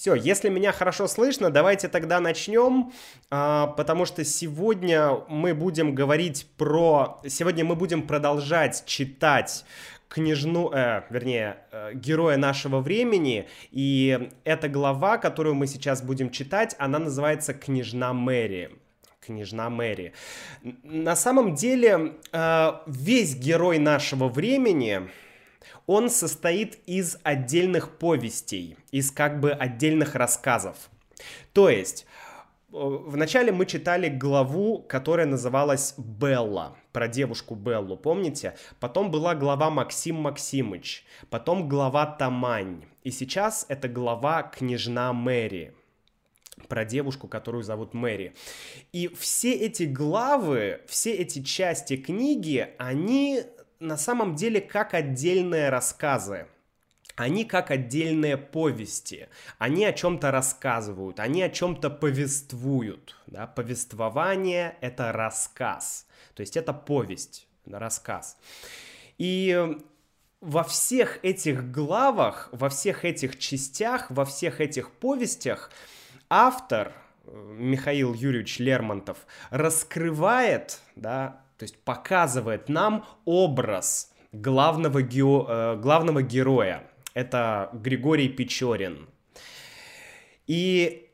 Все, если меня хорошо слышно, давайте тогда начнем, а, потому что сегодня мы будем говорить про... Сегодня мы будем продолжать читать княжну, э, вернее, э, героя нашего времени, и эта глава, которую мы сейчас будем читать, она называется «Княжна Мэри» княжна Мэри. На самом деле, э, весь герой нашего времени, он состоит из отдельных повестей, из как бы отдельных рассказов. То есть, э, Вначале мы читали главу, которая называлась «Белла», про девушку Беллу, помните? Потом была глава Максим Максимыч, потом глава Тамань, и сейчас это глава «Княжна Мэри», про девушку, которую зовут Мэри. И все эти главы, все эти части книги, они на самом деле как отдельные рассказы. Они как отдельные повести, они о чем-то рассказывают, они о чем-то повествуют. Да? Повествование — это рассказ, то есть это повесть, рассказ. И во всех этих главах, во всех этих частях, во всех этих повестях автор э, Михаил Юрьевич Лермонтов раскрывает, да, то есть показывает нам образ главного, ге... Э, главного героя. Это Григорий Печорин. И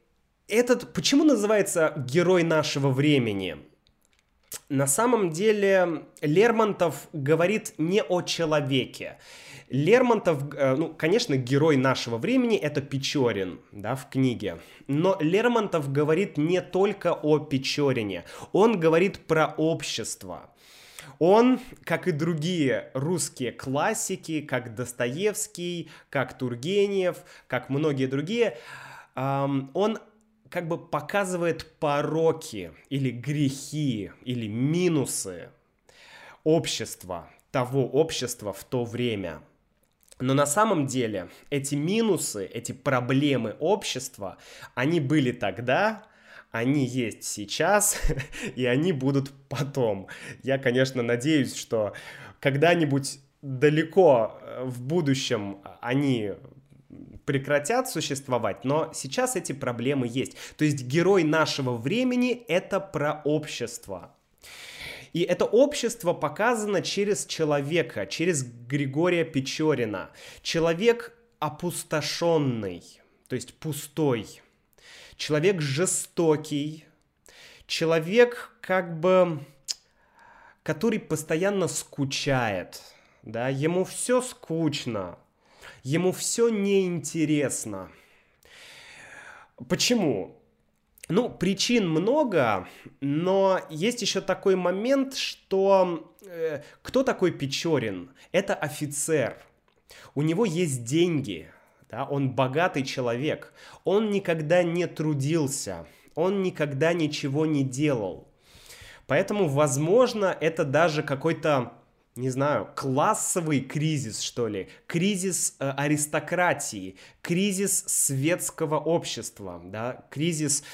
этот, почему называется герой нашего времени? На самом деле Лермонтов говорит не о человеке. Лермонтов, э, ну, конечно, герой нашего времени это Печорин, да, в книге. Но Лермонтов говорит не только о Печорине, он говорит про общество. Он, как и другие русские классики, как Достоевский, как Тургенев, как многие другие, он как бы показывает пороки или грехи или минусы общества, того общества в то время – но на самом деле эти минусы, эти проблемы общества, они были тогда, они есть сейчас, и они будут потом. Я, конечно, надеюсь, что когда-нибудь далеко э, в будущем они прекратят существовать, но сейчас эти проблемы есть. То есть герой нашего времени — это про общество. И это общество показано через человека, через Григория Печорина. Человек опустошенный, то есть пустой. Человек жестокий. Человек как бы, который постоянно скучает. Да, ему все скучно, ему все неинтересно. Почему? Ну, причин много, но есть еще такой момент, что э, кто такой Печорин? Это офицер. У него есть деньги, да, он богатый человек. Он никогда не трудился, он никогда ничего не делал. Поэтому, возможно, это даже какой-то не знаю, классовый кризис, что ли, кризис э, аристократии, кризис светского общества, да, кризис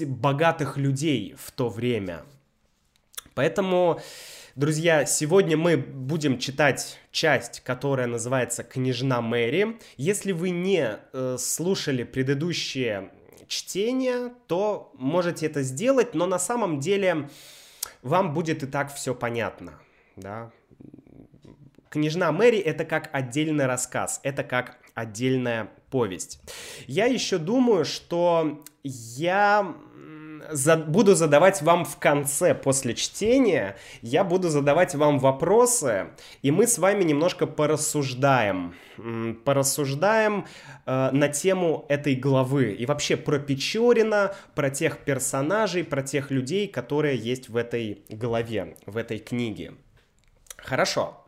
богатых людей в то время. Поэтому, друзья, сегодня мы будем читать часть, которая называется «Княжна Мэри». Если вы не э, слушали предыдущие чтения, то можете это сделать, но на самом деле вам будет и так все понятно, да, Княжна Мэри это как отдельный рассказ, это как отдельная повесть. Я еще думаю, что я за, буду задавать вам в конце, после чтения, я буду задавать вам вопросы, и мы с вами немножко порассуждаем, порассуждаем э, на тему этой главы, и вообще про Печорина, про тех персонажей, про тех людей, которые есть в этой главе, в этой книге. Хорошо.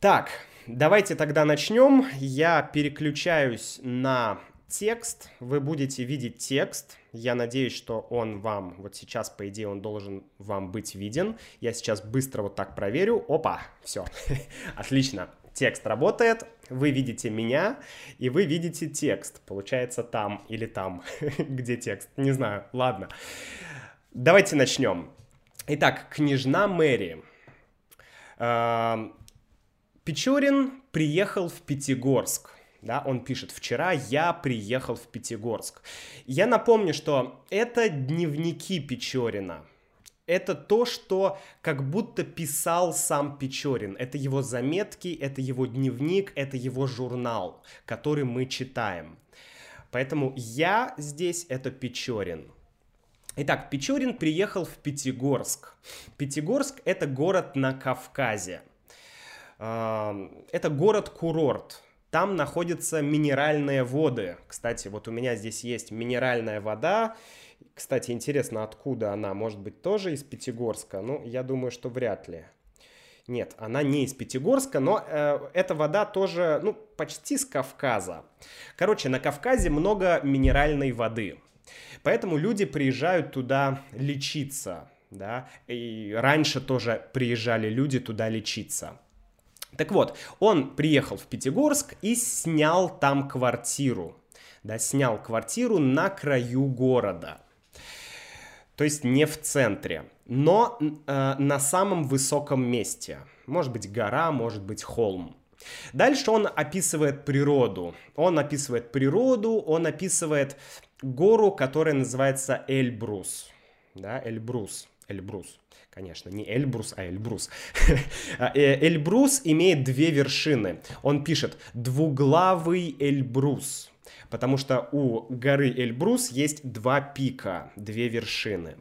Так, давайте тогда начнем. Я переключаюсь на текст. Вы будете видеть текст. Я надеюсь, что он вам, вот сейчас, по идее, он должен вам быть виден. Я сейчас быстро вот так проверю. Опа, все, отлично. Текст работает, вы видите меня, и вы видите текст. Получается там или там, где текст, не знаю, ладно. Давайте начнем. Итак, княжна Мэри. Печорин приехал в Пятигорск. Да, он пишет, вчера я приехал в Пятигорск. Я напомню, что это дневники Печорина. Это то, что как будто писал сам Печорин. Это его заметки, это его дневник, это его журнал, который мы читаем. Поэтому я здесь это Печорин. Итак, Печорин приехал в Пятигорск. Пятигорск — это город на Кавказе. Это город-курорт. Там находятся минеральные воды. Кстати, вот у меня здесь есть минеральная вода. Кстати, интересно, откуда она? Может быть, тоже из Пятигорска? Ну, я думаю, что вряд ли. Нет, она не из Пятигорска, но э, эта вода тоже, ну, почти с Кавказа. Короче, на Кавказе много минеральной воды. Поэтому люди приезжают туда лечиться, да, и раньше тоже приезжали люди туда лечиться. Так вот, он приехал в Пятигорск и снял там квартиру, да, снял квартиру на краю города то есть не в центре, но э, на самом высоком месте. Может быть гора, может быть холм. Дальше он описывает природу. Он описывает природу, он описывает гору, которая называется Эльбрус. Да, Эльбрус. Эльбрус. Конечно, не Эльбрус, а Эльбрус. Э, Эльбрус имеет две вершины. Он пишет «двуглавый Эльбрус» потому что у горы Эльбрус есть два пика, две вершины.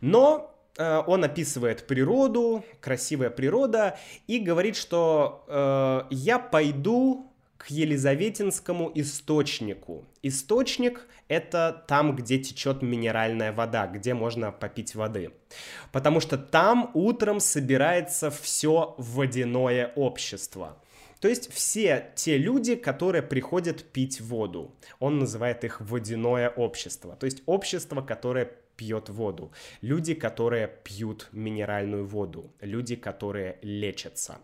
Но э, он описывает природу, красивая природа, и говорит, что э, я пойду к Елизаветинскому источнику. Источник — это там, где течет минеральная вода, где можно попить воды. Потому что там утром собирается все водяное общество. То есть все те люди, которые приходят пить воду. Он называет их водяное общество. То есть общество, которое пьет воду. Люди, которые пьют минеральную воду. Люди, которые лечатся.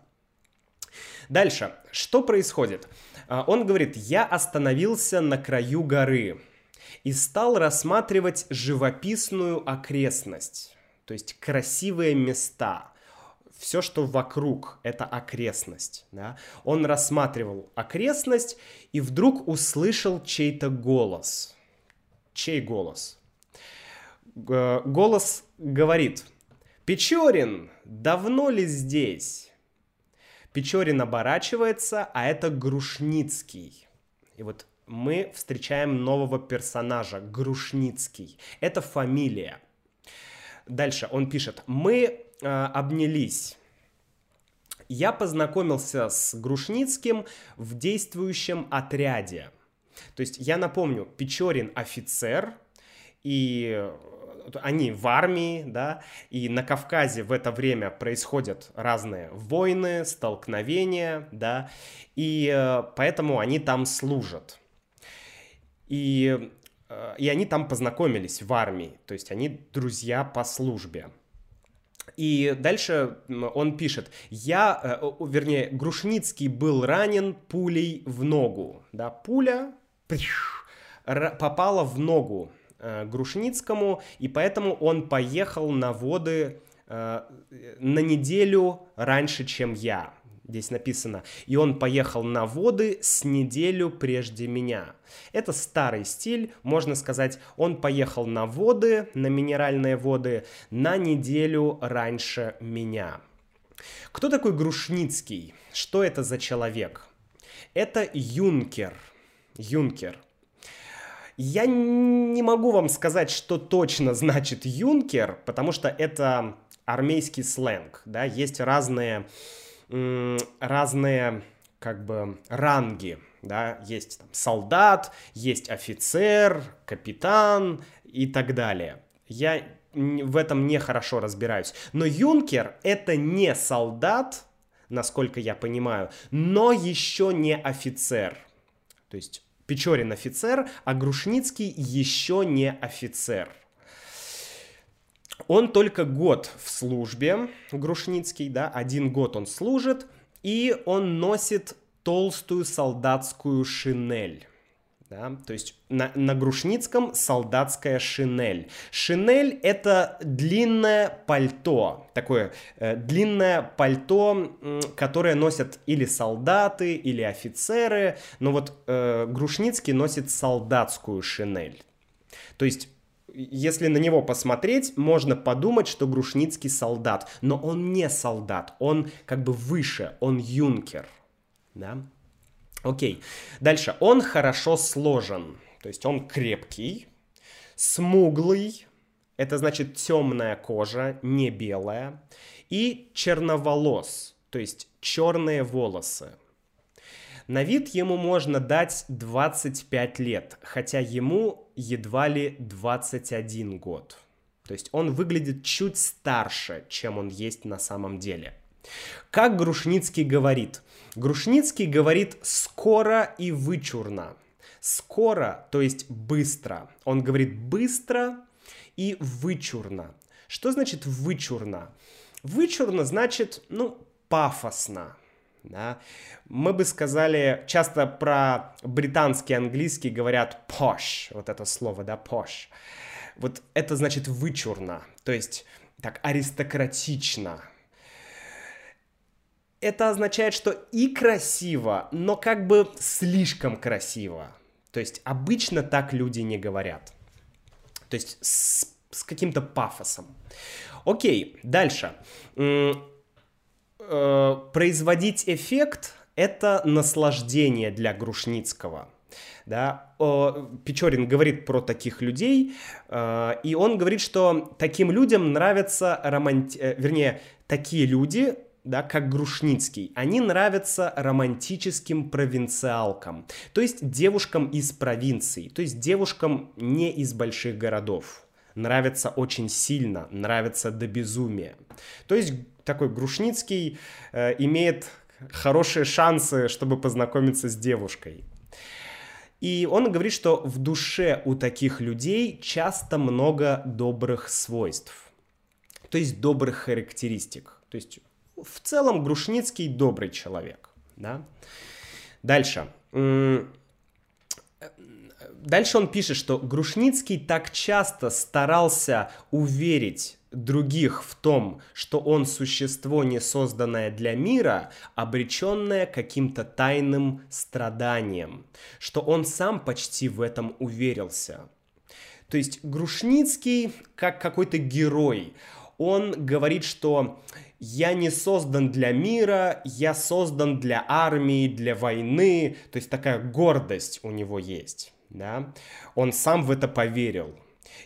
Дальше. Что происходит? А, он говорит, я остановился на краю горы и стал рассматривать живописную окрестность. То есть красивые места, все, что вокруг, это окрестность. Да? Он рассматривал окрестность и вдруг услышал чей-то голос. Чей голос? Голос говорит, Печорин, давно ли здесь? Печорин оборачивается, а это Грушницкий. И вот мы встречаем нового персонажа, Грушницкий. Это фамилия. Дальше он пишет, мы э, обнялись. Я познакомился с Грушницким в действующем отряде. То есть я напомню, Печорин офицер, и они в армии, да, и на Кавказе в это время происходят разные войны, столкновения, да, и э, поэтому они там служат. И, э, и они там познакомились в армии, то есть они друзья по службе. И дальше он пишет, я, э, вернее, Грушницкий был ранен пулей в ногу. Да, пуля попала в ногу э, Грушницкому, и поэтому он поехал на воды э, на неделю раньше, чем я здесь написано, и он поехал на воды с неделю прежде меня. Это старый стиль, можно сказать, он поехал на воды, на минеральные воды, на неделю раньше меня. Кто такой Грушницкий? Что это за человек? Это юнкер. Юнкер. Я не могу вам сказать, что точно значит юнкер, потому что это армейский сленг, да, есть разные разные как бы ранги, да, есть там, солдат, есть офицер, капитан и так далее. Я в этом не хорошо разбираюсь. Но юнкер это не солдат, насколько я понимаю, но еще не офицер. То есть Печорин офицер, а Грушницкий еще не офицер. Он только год в службе, Грушницкий, да, один год он служит, и он носит толстую солдатскую шинель. Да? То есть на, на Грушницком солдатская шинель. Шинель это длинное пальто, такое э, длинное пальто, которое носят или солдаты, или офицеры. Но вот э, Грушницкий носит солдатскую шинель. То есть если на него посмотреть, можно подумать, что Грушницкий солдат, но он не солдат, он как бы выше, он юнкер, да? Окей. Дальше. Он хорошо сложен. То есть он крепкий, смуглый, это значит темная кожа, не белая, и черноволос, то есть черные волосы. На вид ему можно дать 25 лет, хотя ему едва ли 21 год. То есть он выглядит чуть старше, чем он есть на самом деле. Как Грушницкий говорит? Грушницкий говорит скоро и вычурно. Скоро, то есть быстро. Он говорит быстро и вычурно. Что значит вычурно? Вычурно значит, ну, пафосно. Да? Мы бы сказали, часто про британский английский говорят posh, вот это слово, да, posh. Вот это значит вычурно, то есть так аристократично, это означает, что и красиво, но как бы слишком красиво. То есть обычно так люди не говорят. То есть с, с каким-то пафосом. Окей, дальше. Э, производить эффект – это наслаждение для Грушницкого. Да, Печорин говорит про таких людей, э, и он говорит, что таким людям нравятся романти... Э, вернее, такие люди да, как Грушницкий, они нравятся романтическим провинциалкам, то есть девушкам из провинций, то есть девушкам не из больших городов. Нравится очень сильно, нравится до безумия. То есть такой Грушницкий э, имеет хорошие шансы, чтобы познакомиться с девушкой. И он говорит, что в душе у таких людей часто много добрых свойств, то есть добрых характеристик. То есть в целом Грушницкий добрый человек. Да? Дальше. Дальше он пишет, что Грушницкий так часто старался уверить других в том, что он существо, не созданное для мира, обреченное каким-то тайным страданием, что он сам почти в этом уверился. То есть Грушницкий, как какой-то герой, он говорит, что я не создан для мира, я создан для армии, для войны. То есть такая гордость у него есть. Да? Он сам в это поверил.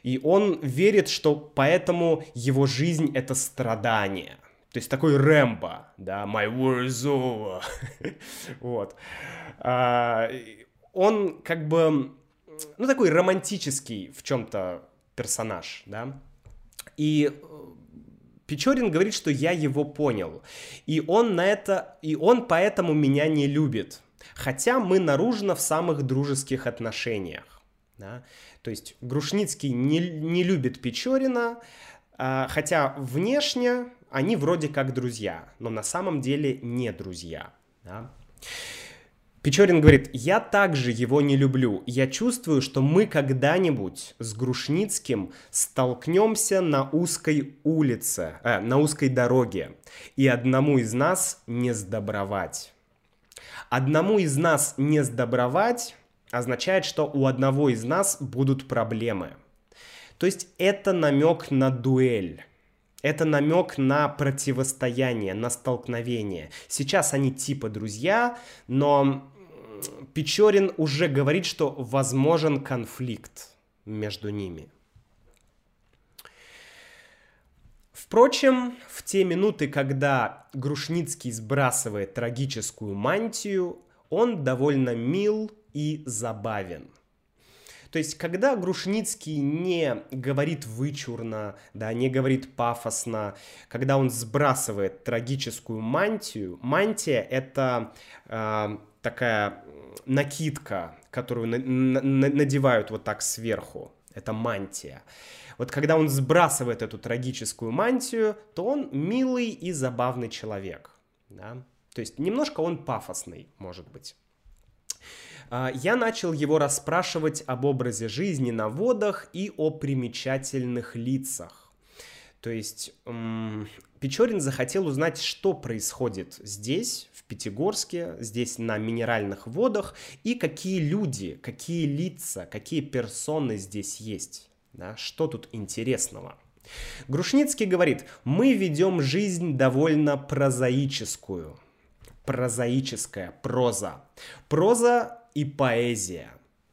И он верит, что поэтому его жизнь — это страдание. То есть такой Рэмбо, да, my war is over. вот. А, он как бы, ну, такой романтический в чем-то персонаж, да. И Печорин говорит, что я его понял. И он на это, и он поэтому меня не любит. Хотя мы наружно в самых дружеских отношениях. Да? То есть Грушницкий не, не любит Печорина, а, хотя внешне они вроде как друзья, но на самом деле не друзья. Да? Печорин говорит, я также его не люблю. Я чувствую, что мы когда-нибудь с Грушницким столкнемся на узкой улице, э, на узкой дороге, и одному из нас не сдобровать. Одному из нас не сдобровать означает, что у одного из нас будут проблемы. То есть это намек на дуэль. Это намек на противостояние, на столкновение. Сейчас они типа друзья, но Печорин уже говорит, что возможен конфликт между ними. Впрочем, в те минуты, когда Грушницкий сбрасывает трагическую мантию, он довольно мил и забавен. То есть, когда Грушницкий не говорит вычурно, да, не говорит пафосно, когда он сбрасывает трагическую мантию, мантия это э, такая накидка, которую на, на, надевают вот так сверху. Это мантия. Вот когда он сбрасывает эту трагическую мантию, то он милый и забавный человек. Да? То есть немножко он пафосный, может быть. а, я начал его расспрашивать об образе жизни на водах и о примечательных лицах. То есть Печорин захотел узнать, что происходит здесь, в Пятигорске, здесь на минеральных водах, и какие люди, какие лица, какие персоны здесь есть. Да, что тут интересного? Грушницкий говорит, мы ведем жизнь довольно прозаическую. Прозаическая проза. Проза и поэзия.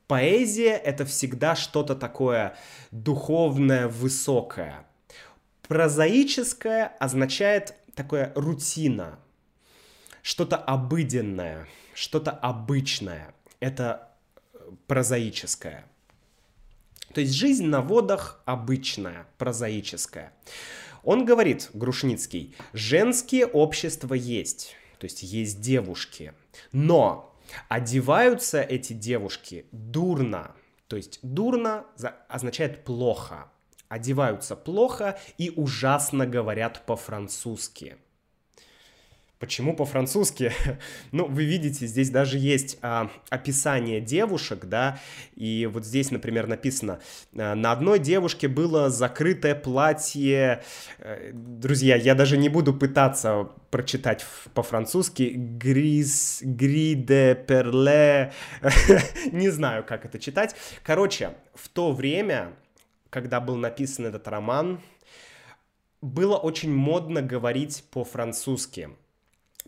Поэзия — это всегда что-то такое духовное, высокое. Прозаическое означает такое рутина, что-то обыденное, что-то обычное. Это прозаическое. То есть жизнь на водах обычная, прозаическая. Он говорит, Грушницкий, женские общества есть, то есть есть девушки, но одеваются эти девушки дурно, то есть дурно означает плохо, одеваются плохо и ужасно говорят по-французски – Почему по-французски? ну, вы видите, здесь даже есть а, описание девушек, да, и вот здесь, например, написано, а, на одной девушке было закрытое платье, а, друзья, я даже не буду пытаться прочитать по-французски, грис, гри де перле, не знаю, как это читать. Короче, в то время, когда был написан этот роман, было очень модно говорить по-французски.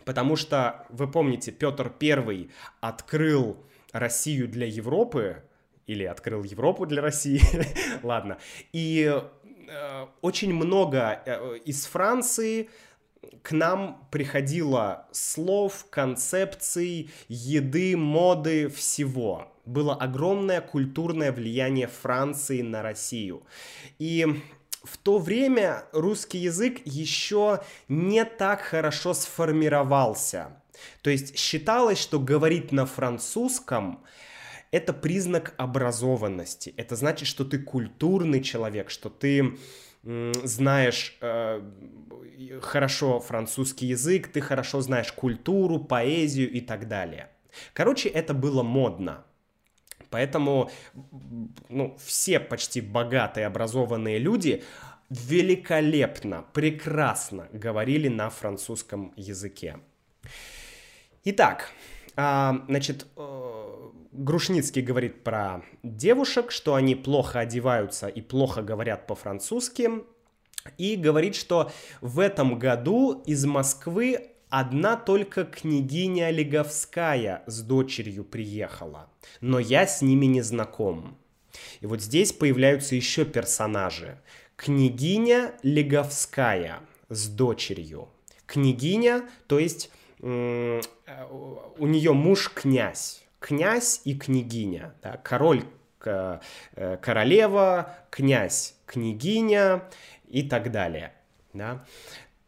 Потому что, вы помните, Петр Первый открыл Россию для Европы, или открыл Европу для России, ладно, и э, очень много э, из Франции к нам приходило слов, концепций, еды, моды, всего. Было огромное культурное влияние Франции на Россию. И в то время русский язык еще не так хорошо сформировался. То есть считалось, что говорить на французском это признак образованности. Это значит, что ты культурный человек, что ты знаешь э, хорошо французский язык, ты хорошо знаешь культуру, поэзию и так далее. Короче, это было модно. Поэтому ну, все почти богатые, образованные люди великолепно, прекрасно говорили на французском языке. Итак, а, значит, э, Грушницкий говорит про девушек, что они плохо одеваются и плохо говорят по-французски. И говорит, что в этом году из Москвы Одна только княгиня Леговская с дочерью приехала, но я с ними не знаком. И вот здесь появляются еще персонажи. Княгиня Леговская с дочерью. Княгиня, то есть э, у нее муж князь. Князь и княгиня. Да? Король, э, королева, князь, княгиня и так далее. Да?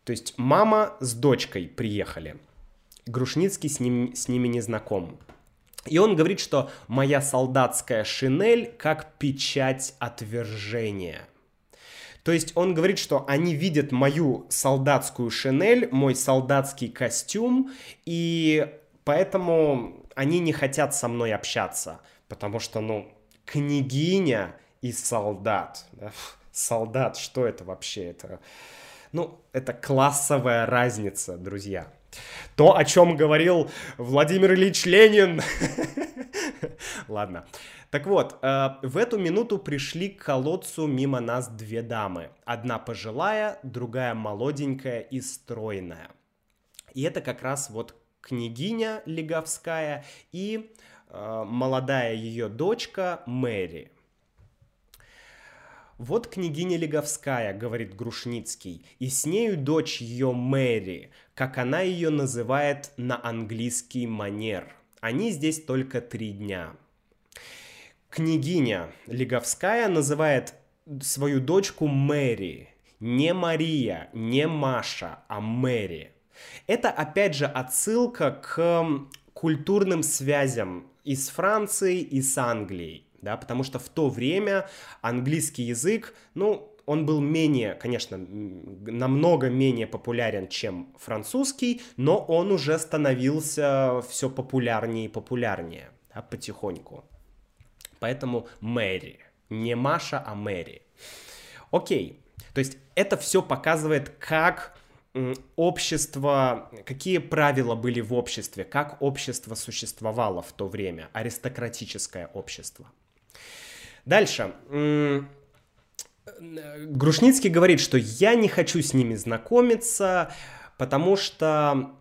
То есть мама с дочкой приехали. Грушницкий с, ним, с ними не знаком. И он говорит, что моя солдатская шинель как печать отвержения. То есть он говорит, что они видят мою солдатскую шинель, мой солдатский костюм, и поэтому они не хотят со мной общаться, потому что, ну, княгиня и солдат. Да? Солдат, что это вообще? Это ну, это классовая разница, друзья. То, о чем говорил Владимир Ильич Ленин. Ладно. Так вот, э, в эту минуту пришли к колодцу мимо нас две дамы. Одна пожилая, другая молоденькая и стройная. И это как раз вот княгиня Леговская и э, молодая ее дочка Мэри. «Вот княгиня Леговская», — говорит Грушницкий, «и с нею дочь ее Мэри, как она ее называет на английский манер. Они здесь только три дня». Княгиня Леговская называет свою дочку Мэри, не Мария, не Маша, а Мэри. Это опять же отсылка к культурным связям и с Францией, и с Англией да, потому что в то время английский язык, ну, он был менее, конечно, намного менее популярен, чем французский, но он уже становился все популярнее и популярнее. да, потихоньку. Поэтому Мэри. Не Маша, а Мэри. Окей. То есть это все показывает, как общество, какие правила были в обществе, как общество существовало в то время, аристократическое общество. Дальше. Грушницкий говорит, что я не хочу с ними знакомиться, потому что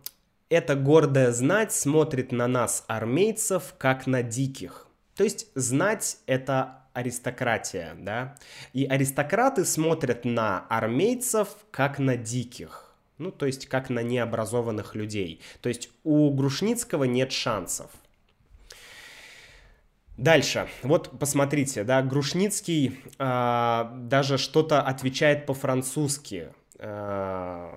эта гордая знать смотрит на нас, армейцев, как на диких. То есть знать это аристократия, да? И аристократы смотрят на армейцев, как на диких. Ну, то есть, как на необразованных людей. То есть, у Грушницкого нет шансов. Дальше, вот посмотрите, да, Грушницкий э, даже что-то отвечает по-французски э,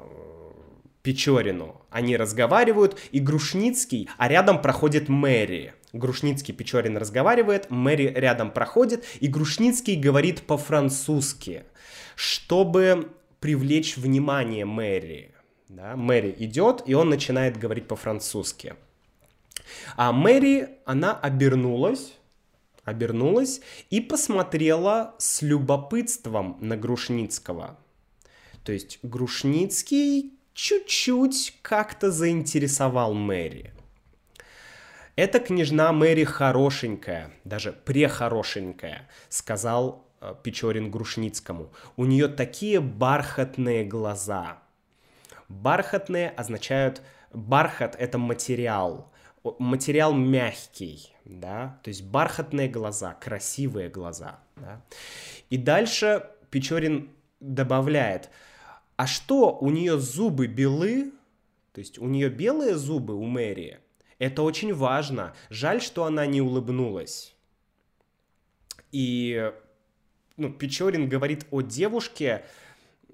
Печорину. Они разговаривают, и Грушницкий, а рядом проходит Мэри. Грушницкий Печорин разговаривает, Мэри рядом проходит, и Грушницкий говорит по-французски, чтобы привлечь внимание Мэри. Да? Мэри идет, и он начинает говорить по-французски. А Мэри, она обернулась, обернулась и посмотрела с любопытством на Грушницкого. То есть Грушницкий чуть-чуть как-то заинтересовал Мэри. Эта княжна Мэри хорошенькая, даже прехорошенькая, сказал э, Печорин Грушницкому. У нее такие бархатные глаза. Бархатные означают... Бархат — это материал. Материал мягкий, да, то есть бархатные глаза, красивые глаза, да. И дальше Печорин добавляет, а что, у нее зубы белы, то есть у нее белые зубы у Мэри, это очень важно. Жаль, что она не улыбнулась. И ну, Печорин говорит о девушке,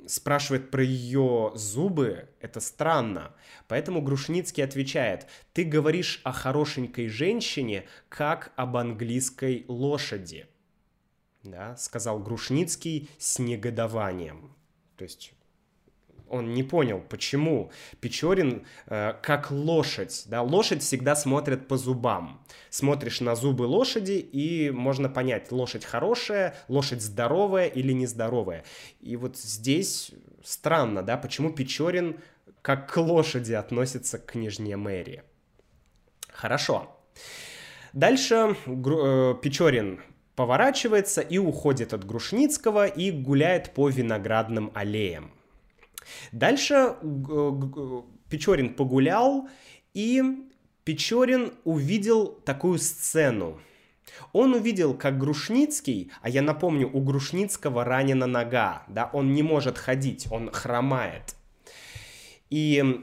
спрашивает про ее зубы, это странно. Поэтому Грушницкий отвечает, ты говоришь о хорошенькой женщине, как об английской лошади. Да, сказал Грушницкий с негодованием. То есть он не понял, почему Печорин э, как лошадь, да, лошадь всегда смотрит по зубам. Смотришь на зубы лошади, и можно понять, лошадь хорошая, лошадь здоровая или нездоровая. И вот здесь странно, да, почему Печорин как к лошади относится к княжне Мэри. Хорошо. Дальше э, Печорин поворачивается и уходит от Грушницкого и гуляет по виноградным аллеям. Дальше Печорин погулял, и Печорин увидел такую сцену. Он увидел, как Грушницкий, а я напомню, у Грушницкого ранена нога, да, он не может ходить, он хромает. И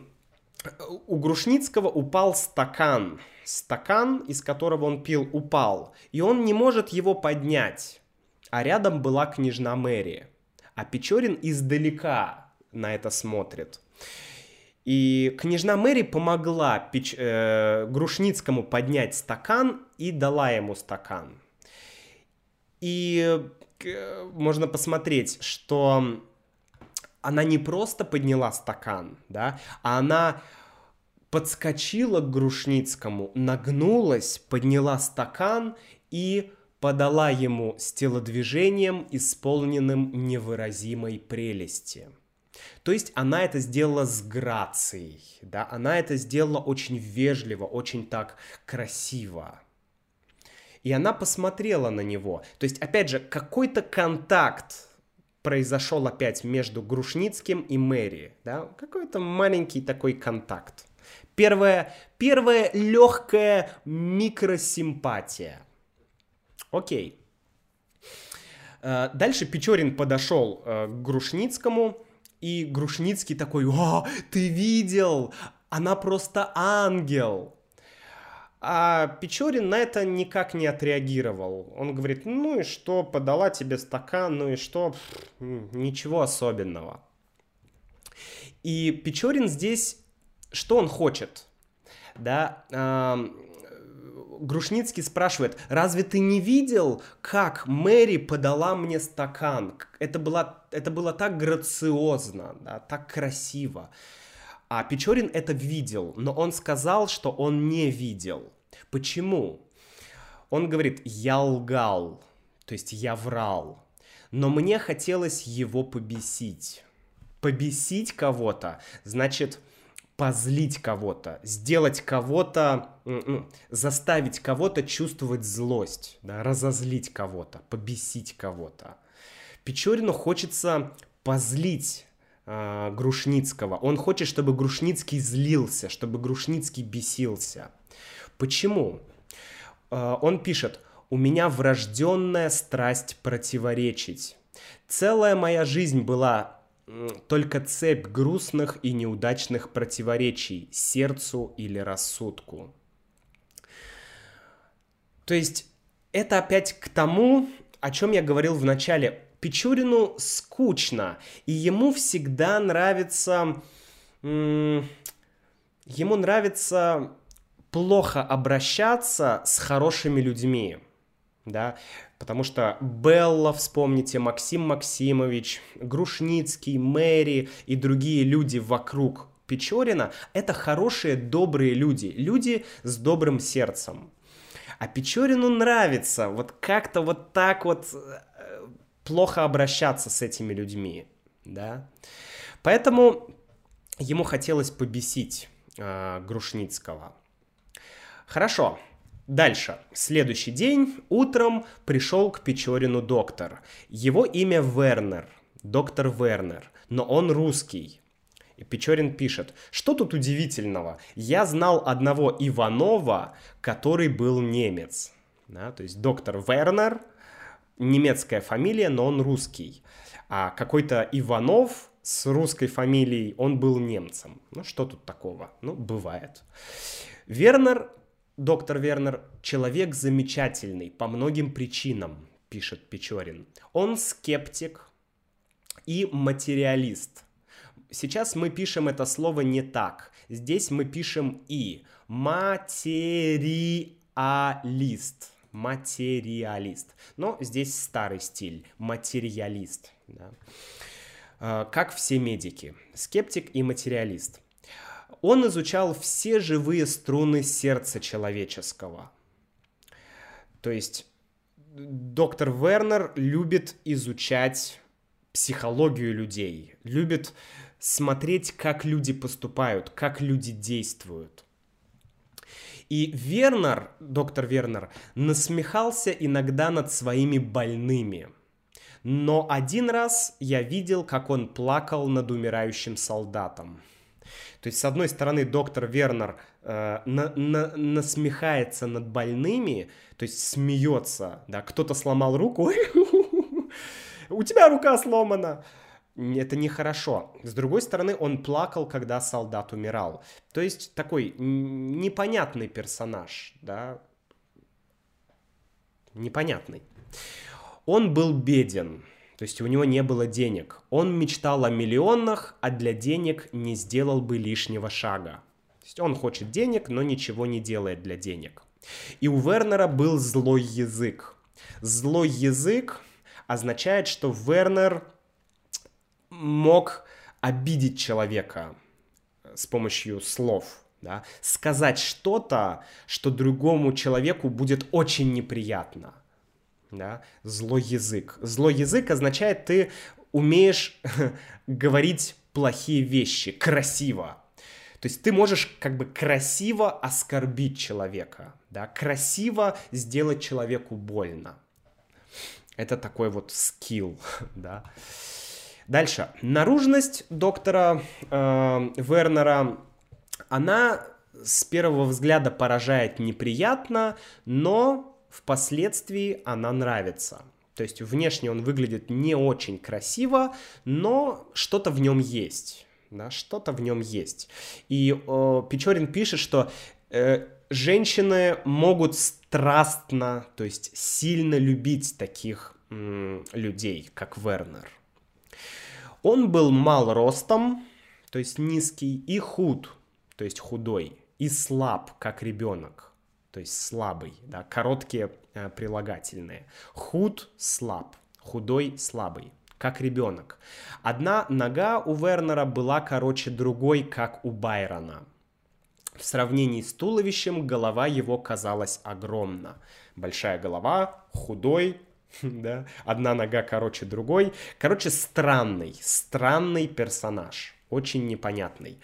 у Грушницкого упал стакан, стакан, из которого он пил, упал, и он не может его поднять. А рядом была княжна Мэри. А Печорин издалека на это смотрит. И княжна Мэри помогла Печ... э, Грушницкому поднять стакан и дала ему стакан. И э, можно посмотреть, что она не просто подняла стакан, да, а она подскочила к Грушницкому, нагнулась, подняла стакан и подала ему с телодвижением, исполненным невыразимой прелести. То есть она это сделала с грацией, да, она это сделала очень вежливо, очень так красиво. И она посмотрела на него. То есть, опять же, какой-то контакт произошел опять между Грушницким и Мэри, да, какой-то маленький такой контакт. Первая, первая легкая микросимпатия. Окей. Э, дальше Печорин подошел э, к Грушницкому, и Грушницкий такой, о, ты видел, она просто ангел. А Печорин на это никак не отреагировал. Он говорит, ну и что, подала тебе стакан, ну и что, ничего особенного. И Печорин здесь, что он хочет? Да, Грушницкий спрашивает, разве ты не видел, как Мэри подала мне стакан? Это было, это было так грациозно, да, так красиво. А Печорин это видел, но он сказал, что он не видел. Почему? Он говорит, я лгал, то есть я врал, но мне хотелось его побесить. Побесить кого-то значит позлить кого-то, сделать кого-то, ну, заставить кого-то чувствовать злость, да, разозлить кого-то, побесить кого-то. Печорину хочется позлить э, Грушницкого. Он хочет, чтобы Грушницкий злился, чтобы Грушницкий бесился. Почему? Э, он пишет, у меня врожденная страсть противоречить. Целая моя жизнь была только цепь грустных и неудачных противоречий сердцу или рассудку. То есть это опять к тому, о чем я говорил в начале. Печурину скучно, и ему всегда нравится... Ему нравится плохо обращаться с хорошими людьми, да, потому что Белла, вспомните, Максим Максимович, Грушницкий, Мэри и другие люди вокруг Печорина — это хорошие, добрые люди, люди с добрым сердцем. А Печорину нравится вот как-то вот так вот э, плохо обращаться с этими людьми, да. Поэтому ему хотелось побесить э, Грушницкого. Хорошо, Дальше. Следующий день. Утром пришел к Печорину доктор. Его имя Вернер. Доктор Вернер. Но он русский. И Печорин пишет, что тут удивительного? Я знал одного Иванова, который был немец. Да, то есть доктор Вернер, немецкая фамилия, но он русский. А какой-то Иванов с русской фамилией, он был немцем. Ну, что тут такого? Ну, бывает. Вернер доктор Вернер, человек замечательный по многим причинам, пишет Печорин. Он скептик и материалист. Сейчас мы пишем это слово не так. Здесь мы пишем и. Материалист. Материалист. Но здесь старый стиль. Материалист. Да. А, как все медики. Скептик и материалист он изучал все живые струны сердца человеческого. То есть доктор Вернер любит изучать психологию людей, любит смотреть, как люди поступают, как люди действуют. И Вернер, доктор Вернер, насмехался иногда над своими больными. Но один раз я видел, как он плакал над умирающим солдатом. То есть, с одной стороны, доктор Вернер э, на, на, насмехается над больными, то есть смеется, да, кто-то сломал руку, у тебя рука сломана. Это нехорошо. С другой стороны, он плакал, когда солдат умирал. То есть такой непонятный персонаж, да, непонятный. Он был беден, то есть у него не было денег. Он мечтал о миллионах, а для денег не сделал бы лишнего шага. То есть он хочет денег, но ничего не делает для денег. И у Вернера был злой язык. Злой язык означает, что Вернер мог обидеть человека с помощью слов. Да? Сказать что-то, что другому человеку будет очень неприятно да, злой язык. Злой язык означает, ты умеешь говорить плохие вещи, красиво. То есть ты можешь как бы красиво оскорбить человека, да, красиво сделать человеку больно. Это такой вот скилл, да. Дальше. Наружность доктора э, Вернера, она с первого взгляда поражает неприятно, но впоследствии она нравится. То есть внешне он выглядит не очень красиво, но что-то в нем есть. Да, что-то в нем есть. И э, Печорин пишет, что э, женщины могут страстно, то есть сильно любить таких м, людей, как Вернер. Он был мал ростом, то есть низкий, и худ, то есть худой, и слаб, как ребенок то есть слабый, да, короткие э, прилагательные. Худ – слаб, худой – слабый, как ребенок. Одна нога у Вернера была короче другой, как у Байрона. В сравнении с туловищем голова его казалась огромна. Большая голова, худой, да, одна нога короче другой. Короче, странный, странный персонаж, очень непонятный.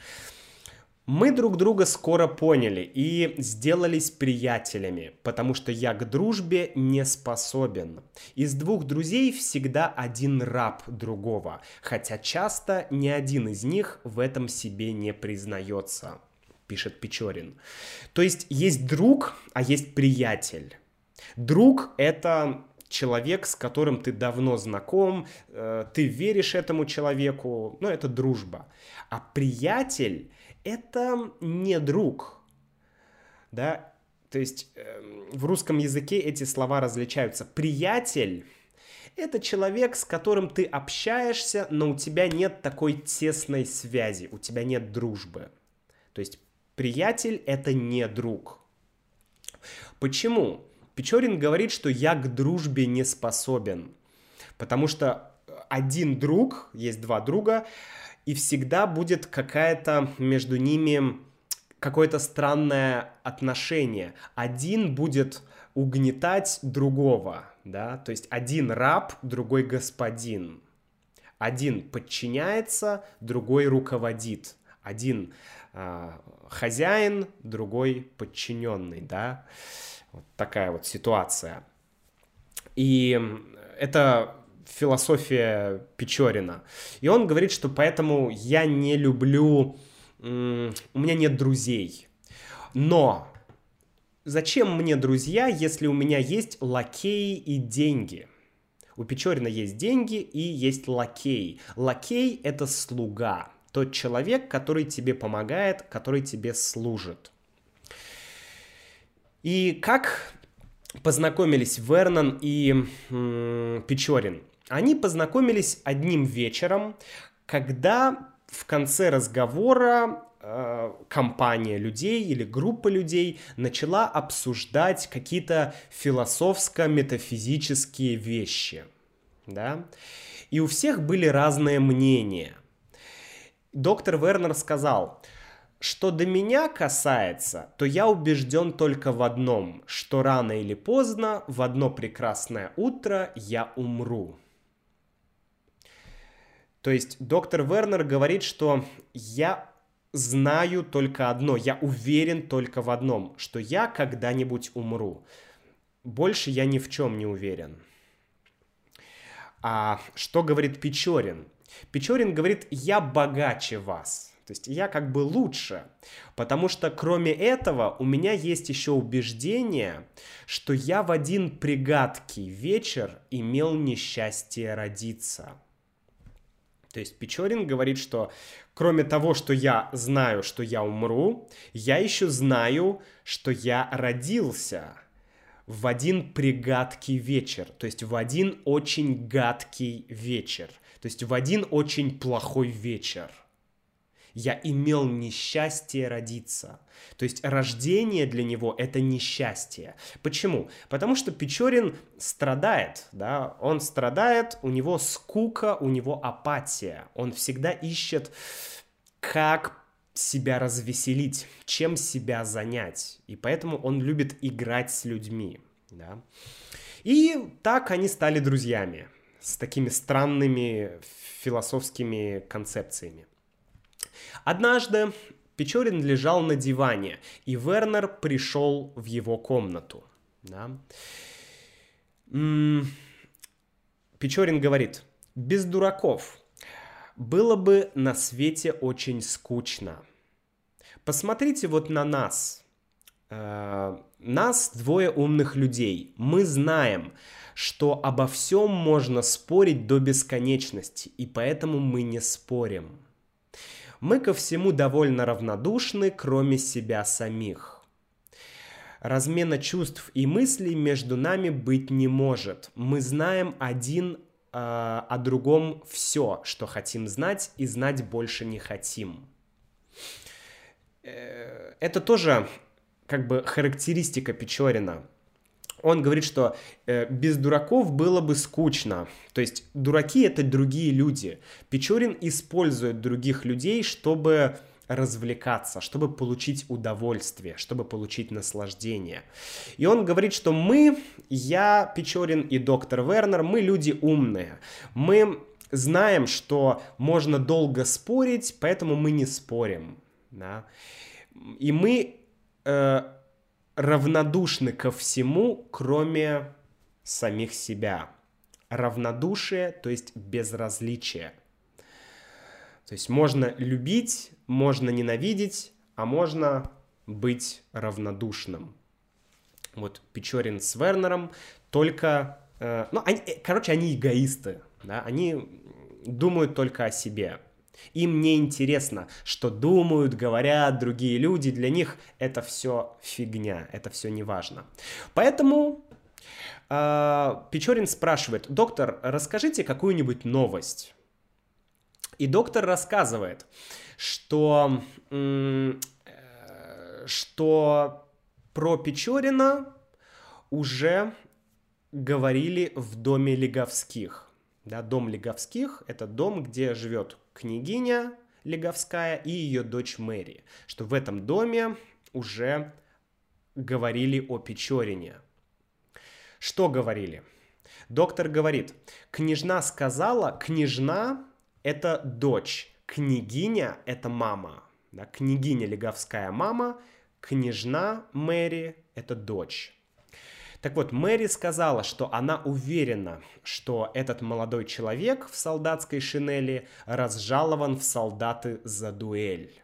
Мы друг друга скоро поняли и сделались приятелями, потому что я к дружбе не способен. Из двух друзей всегда один раб другого, хотя часто ни один из них в этом себе не признается, пишет Печорин. То есть есть друг, а есть приятель. Друг — это человек, с которым ты давно знаком, э, ты веришь этому человеку, ну, это дружба. А приятель это не друг, да, то есть э, в русском языке эти слова различаются. Приятель – это человек, с которым ты общаешься, но у тебя нет такой тесной связи, у тебя нет дружбы. То есть приятель – это не друг. Почему? Печорин говорит, что я к дружбе не способен, потому что один друг, есть два друга, и всегда будет какая-то между ними какое-то странное отношение. Один будет угнетать другого, да, то есть один раб, другой господин. Один подчиняется, другой руководит. Один э, хозяин, другой подчиненный, да. Вот такая вот ситуация. И это философия Печорина. И он говорит, что поэтому я не люблю... У меня нет друзей. Но зачем мне друзья, если у меня есть лакеи и деньги? У Печорина есть деньги и есть лакей. Лакей — это слуга, тот человек, который тебе помогает, который тебе служит. И как познакомились Вернон и м, Печорин? Они познакомились одним вечером, когда в конце разговора э, компания людей или группа людей начала обсуждать какие-то философско-метафизические вещи. Да? И у всех были разные мнения. Доктор Вернер сказал, что до меня касается, то я убежден только в одном, что рано или поздно, в одно прекрасное утро я умру. То есть доктор Вернер говорит, что я знаю только одно, я уверен только в одном, что я когда-нибудь умру. Больше я ни в чем не уверен. А что говорит Печорин? Печорин говорит, я богаче вас. То есть я как бы лучше. Потому что кроме этого у меня есть еще убеждение, что я в один пригадкий вечер имел несчастье родиться. То есть Печорин говорит, что кроме того, что я знаю, что я умру, я еще знаю, что я родился в один пригадкий вечер, то есть в один очень гадкий вечер, то есть в один очень плохой вечер – я имел несчастье родиться. То есть рождение для него — это несчастье. Почему? Потому что Печорин страдает, да, он страдает, у него скука, у него апатия. Он всегда ищет, как себя развеселить, чем себя занять. И поэтому он любит играть с людьми, да. И так они стали друзьями с такими странными философскими концепциями. Однажды Печорин лежал на диване, и Вернер пришел в его комнату. Да? Печорин говорит, без дураков, было бы на свете очень скучно. Посмотрите вот на нас. Э, нас двое умных людей. Мы знаем, что обо всем можно спорить до бесконечности, и поэтому мы не спорим мы ко всему довольно равнодушны, кроме себя самих. Размена чувств и мыслей между нами быть не может. Мы знаем один э, о другом все, что хотим знать, и знать больше не хотим. Э, это тоже как бы характеристика Печорина – он говорит, что э, без дураков было бы скучно. То есть дураки это другие люди. Печорин использует других людей, чтобы развлекаться, чтобы получить удовольствие, чтобы получить наслаждение. И он говорит, что мы, я, Печорин и доктор Вернер, мы люди умные. Мы знаем, что можно долго спорить, поэтому мы не спорим. Да? И мы э, равнодушны ко всему, кроме самих себя. Равнодушие, то есть безразличие. То есть можно любить, можно ненавидеть, а можно быть равнодушным. Вот Печорин с Вернером только... Э, ну, они, э, короче, они эгоисты, да, они думают только о себе. Им не интересно, что думают, говорят другие люди, для них это все фигня, это все не важно. Поэтому э, Печорин спрашивает, доктор, расскажите какую-нибудь новость. И доктор рассказывает, что, э, что про Печорина уже говорили в доме Леговских. Да, дом Леговских – это дом, где живет княгиня Леговская и ее дочь Мэри. Что в этом доме уже говорили о Печорине. Что говорили? Доктор говорит, княжна сказала, княжна это дочь, княгиня — это мама. Да, княгиня Леговская мама, княжна Мэри — это дочь. Так вот, Мэри сказала, что она уверена, что этот молодой человек в солдатской шинели разжалован в солдаты за дуэль.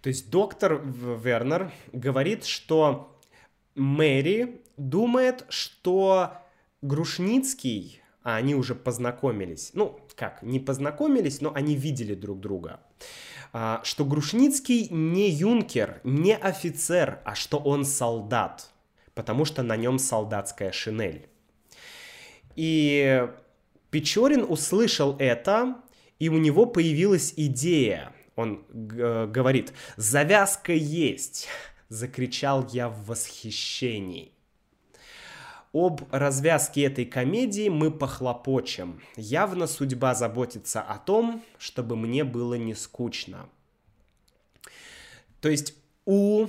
То есть доктор Вернер говорит, что Мэри думает, что Грушницкий а они уже познакомились. Ну, как, не познакомились, но они видели друг друга. А, что Грушницкий не юнкер, не офицер, а что он солдат, потому что на нем солдатская шинель. И Печорин услышал это, и у него появилась идея. Он говорит, завязка есть, закричал я в восхищении. Об развязке этой комедии мы похлопочем. Явно судьба заботится о том, чтобы мне было не скучно. То есть у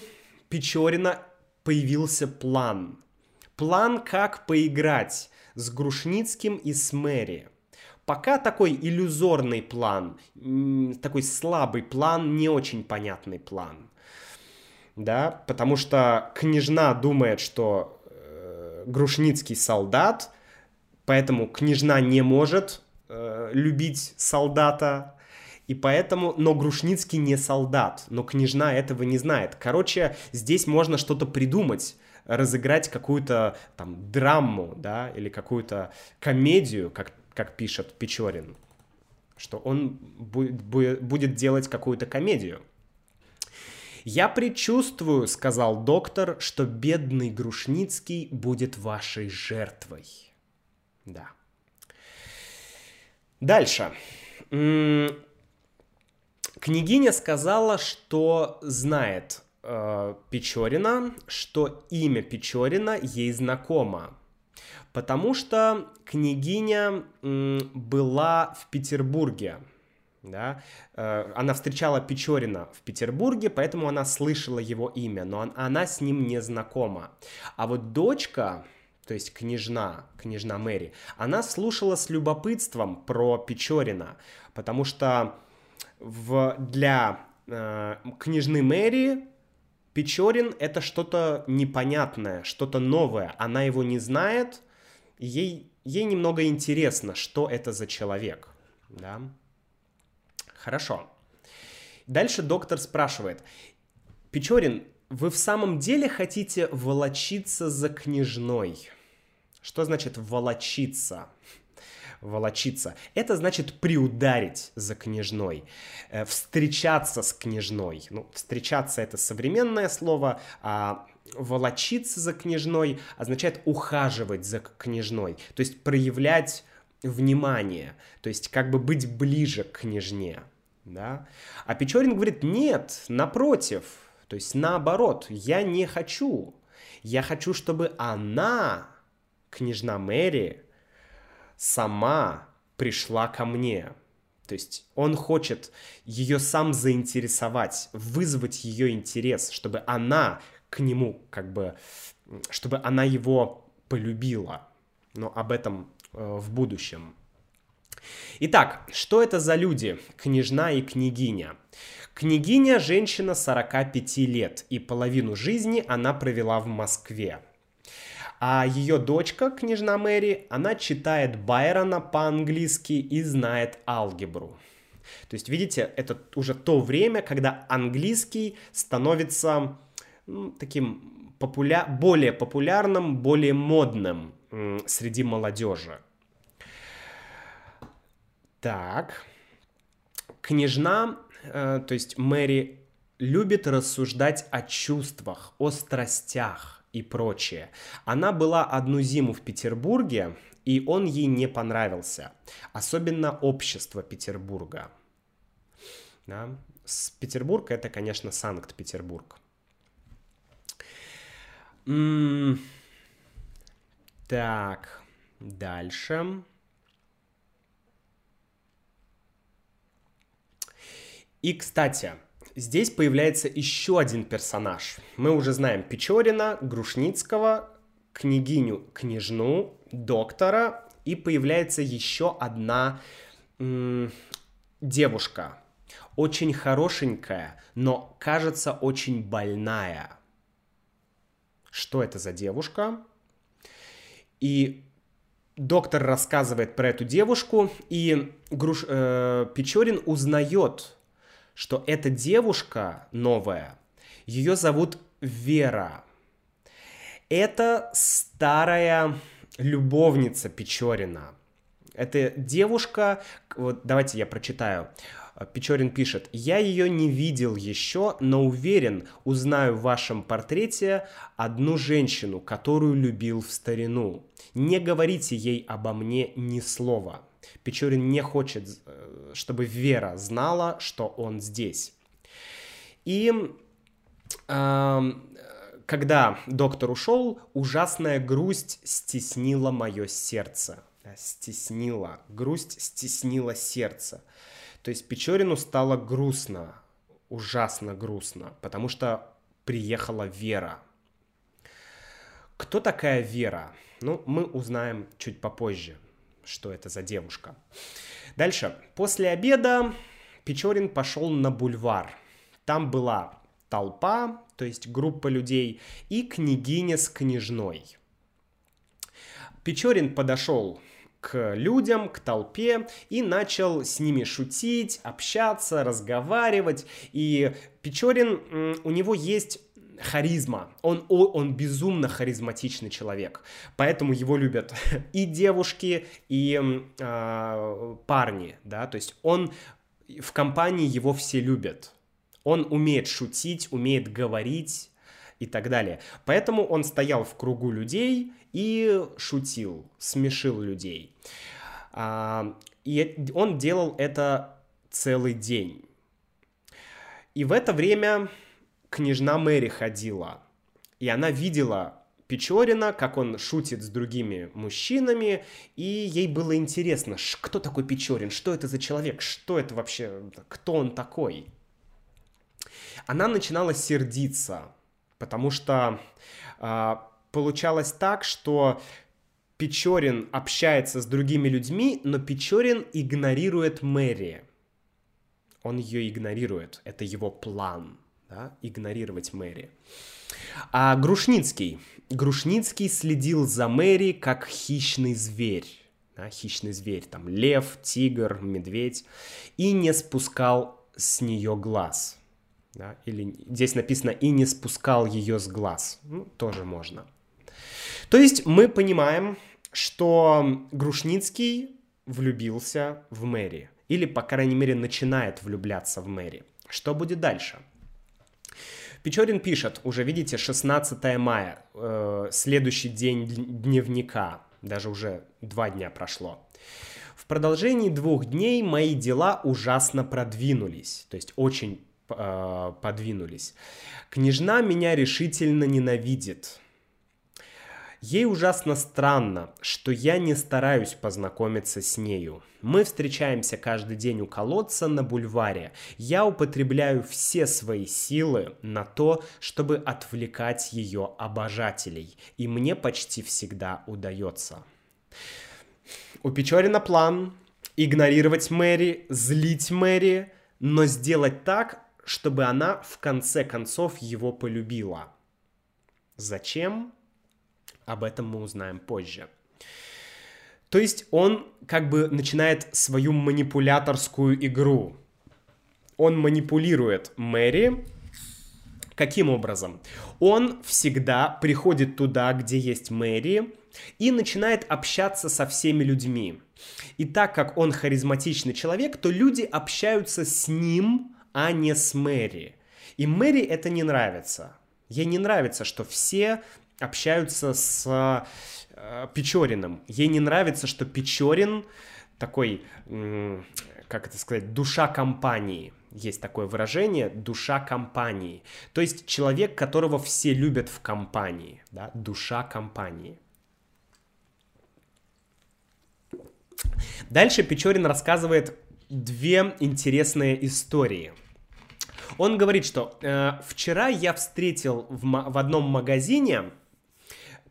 Печорина появился план. План, как поиграть с Грушницким и с Мэри. Пока такой иллюзорный план, такой слабый план, не очень понятный план. Да, потому что княжна думает, что Грушницкий солдат, поэтому княжна не может э, любить солдата, и поэтому, но Грушницкий не солдат, но княжна этого не знает. Короче, здесь можно что-то придумать, разыграть какую-то там драму, да, или какую-то комедию, как, как пишет Печорин, что он будет, будет делать какую-то комедию. «Я предчувствую, — сказал доктор, — что бедный Грушницкий будет вашей жертвой». Да. Дальше. Княгиня сказала, что знает э, Печорина, что имя Печорина ей знакомо. Потому что княгиня была в Петербурге да, э, она встречала Печорина в Петербурге, поэтому она слышала его имя, но она с ним не знакома. А вот дочка, то есть княжна, княжна Мэри, она слушала с любопытством про Печорина, потому что в, для э, княжны Мэри Печорин это что-то непонятное, что-то новое, она его не знает, ей, ей немного интересно, что это за человек, да. Хорошо. Дальше доктор спрашивает. Печорин, вы в самом деле хотите волочиться за княжной? Что значит волочиться? Волочиться. Это значит приударить за княжной, э, встречаться с княжной. Ну, встречаться это современное слово, а волочиться за княжной означает ухаживать за княжной, то есть проявлять внимание, то есть как бы быть ближе к княжне да. А Печорин говорит, нет, напротив, то есть наоборот, я не хочу. Я хочу, чтобы она, княжна Мэри, сама пришла ко мне. То есть он хочет ее сам заинтересовать, вызвать ее интерес, чтобы она к нему как бы, чтобы она его полюбила. Но об этом э, в будущем. Итак, что это за люди, княжна и княгиня? Княгиня – женщина 45 лет, и половину жизни она провела в Москве. А ее дочка, княжна Мэри, она читает Байрона по-английски и знает алгебру. То есть, видите, это уже то время, когда английский становится ну, таким популя... более популярным, более модным среди молодежи. Так, княжна, э, то есть Мэри, любит рассуждать о чувствах, о страстях и прочее. Она была одну зиму в Петербурге, и он ей не понравился. Особенно общество Петербурга. Да? С Петербурга это, конечно, Санкт-Петербург. М-м- так, дальше. И, кстати, здесь появляется еще один персонаж. Мы уже знаем Печорина, Грушницкого, княгиню Княжну, доктора, и появляется еще одна м- девушка. Очень хорошенькая, но кажется очень больная. Что это за девушка? И доктор рассказывает про эту девушку, и Груш, э, Печорин узнает что эта девушка новая, ее зовут Вера. Это старая любовница Печорина. Это девушка, вот давайте я прочитаю. Печорин пишет, «Я ее не видел еще, но уверен, узнаю в вашем портрете одну женщину, которую любил в старину. Не говорите ей обо мне ни слова». Печорин не хочет, э, чтобы Вера знала, что он здесь. И э, когда доктор ушел, ужасная грусть стеснила мое сердце. Стеснила. Грусть стеснила сердце. То есть Печорину стало грустно, ужасно грустно, потому что приехала Вера. Кто такая Вера? Ну, мы узнаем чуть попозже что это за девушка. Дальше. После обеда Печорин пошел на бульвар. Там была толпа, то есть группа людей, и княгиня с княжной. Печорин подошел к людям, к толпе и начал с ними шутить, общаться, разговаривать. И Печорин, у него есть харизма. Он, он безумно харизматичный человек. Поэтому его любят и девушки, и э, парни. Да? То есть он в компании его все любят. Он умеет шутить, умеет говорить и так далее. Поэтому он стоял в кругу людей и шутил, смешил людей. А, и он делал это целый день. И в это время княжна Мэри ходила, и она видела Печорина, как он шутит с другими мужчинами, и ей было интересно, кто такой Печорин, что это за человек, что это вообще, кто он такой. Она начинала сердиться, потому что э, получалось так, что Печорин общается с другими людьми, но Печорин игнорирует Мэри. Он ее игнорирует, это его план да, игнорировать Мэри. А Грушницкий. Грушницкий следил за Мэри как хищный зверь. Да, хищный зверь, там лев, тигр, медведь. И не спускал с нее глаз. Да, или здесь написано «и не спускал ее с глаз». Ну, тоже можно. То есть мы понимаем, что Грушницкий влюбился в Мэри. Или, по крайней мере, начинает влюбляться в Мэри. Что будет дальше? Печорин пишет, уже видите, 16 мая, э, следующий день дневника, даже уже два дня прошло. В продолжении двух дней мои дела ужасно продвинулись, то есть очень э, подвинулись. Княжна меня решительно ненавидит. Ей ужасно странно, что я не стараюсь познакомиться с нею. Мы встречаемся каждый день у колодца на бульваре. Я употребляю все свои силы на то, чтобы отвлекать ее обожателей. И мне почти всегда удается. У Печорина план игнорировать Мэри, злить Мэри, но сделать так, чтобы она в конце концов его полюбила. Зачем? Об этом мы узнаем позже. То есть он как бы начинает свою манипуляторскую игру. Он манипулирует Мэри. Каким образом? Он всегда приходит туда, где есть Мэри, и начинает общаться со всеми людьми. И так как он харизматичный человек, то люди общаются с ним, а не с Мэри. И Мэри это не нравится. Ей не нравится, что все общаются с э, Печориным. Ей не нравится, что Печорин такой, как это сказать, душа компании. Есть такое выражение «душа компании». То есть человек, которого все любят в компании. Да? Душа компании. Дальше Печорин рассказывает две интересные истории. Он говорит, что э, вчера я встретил в, в одном магазине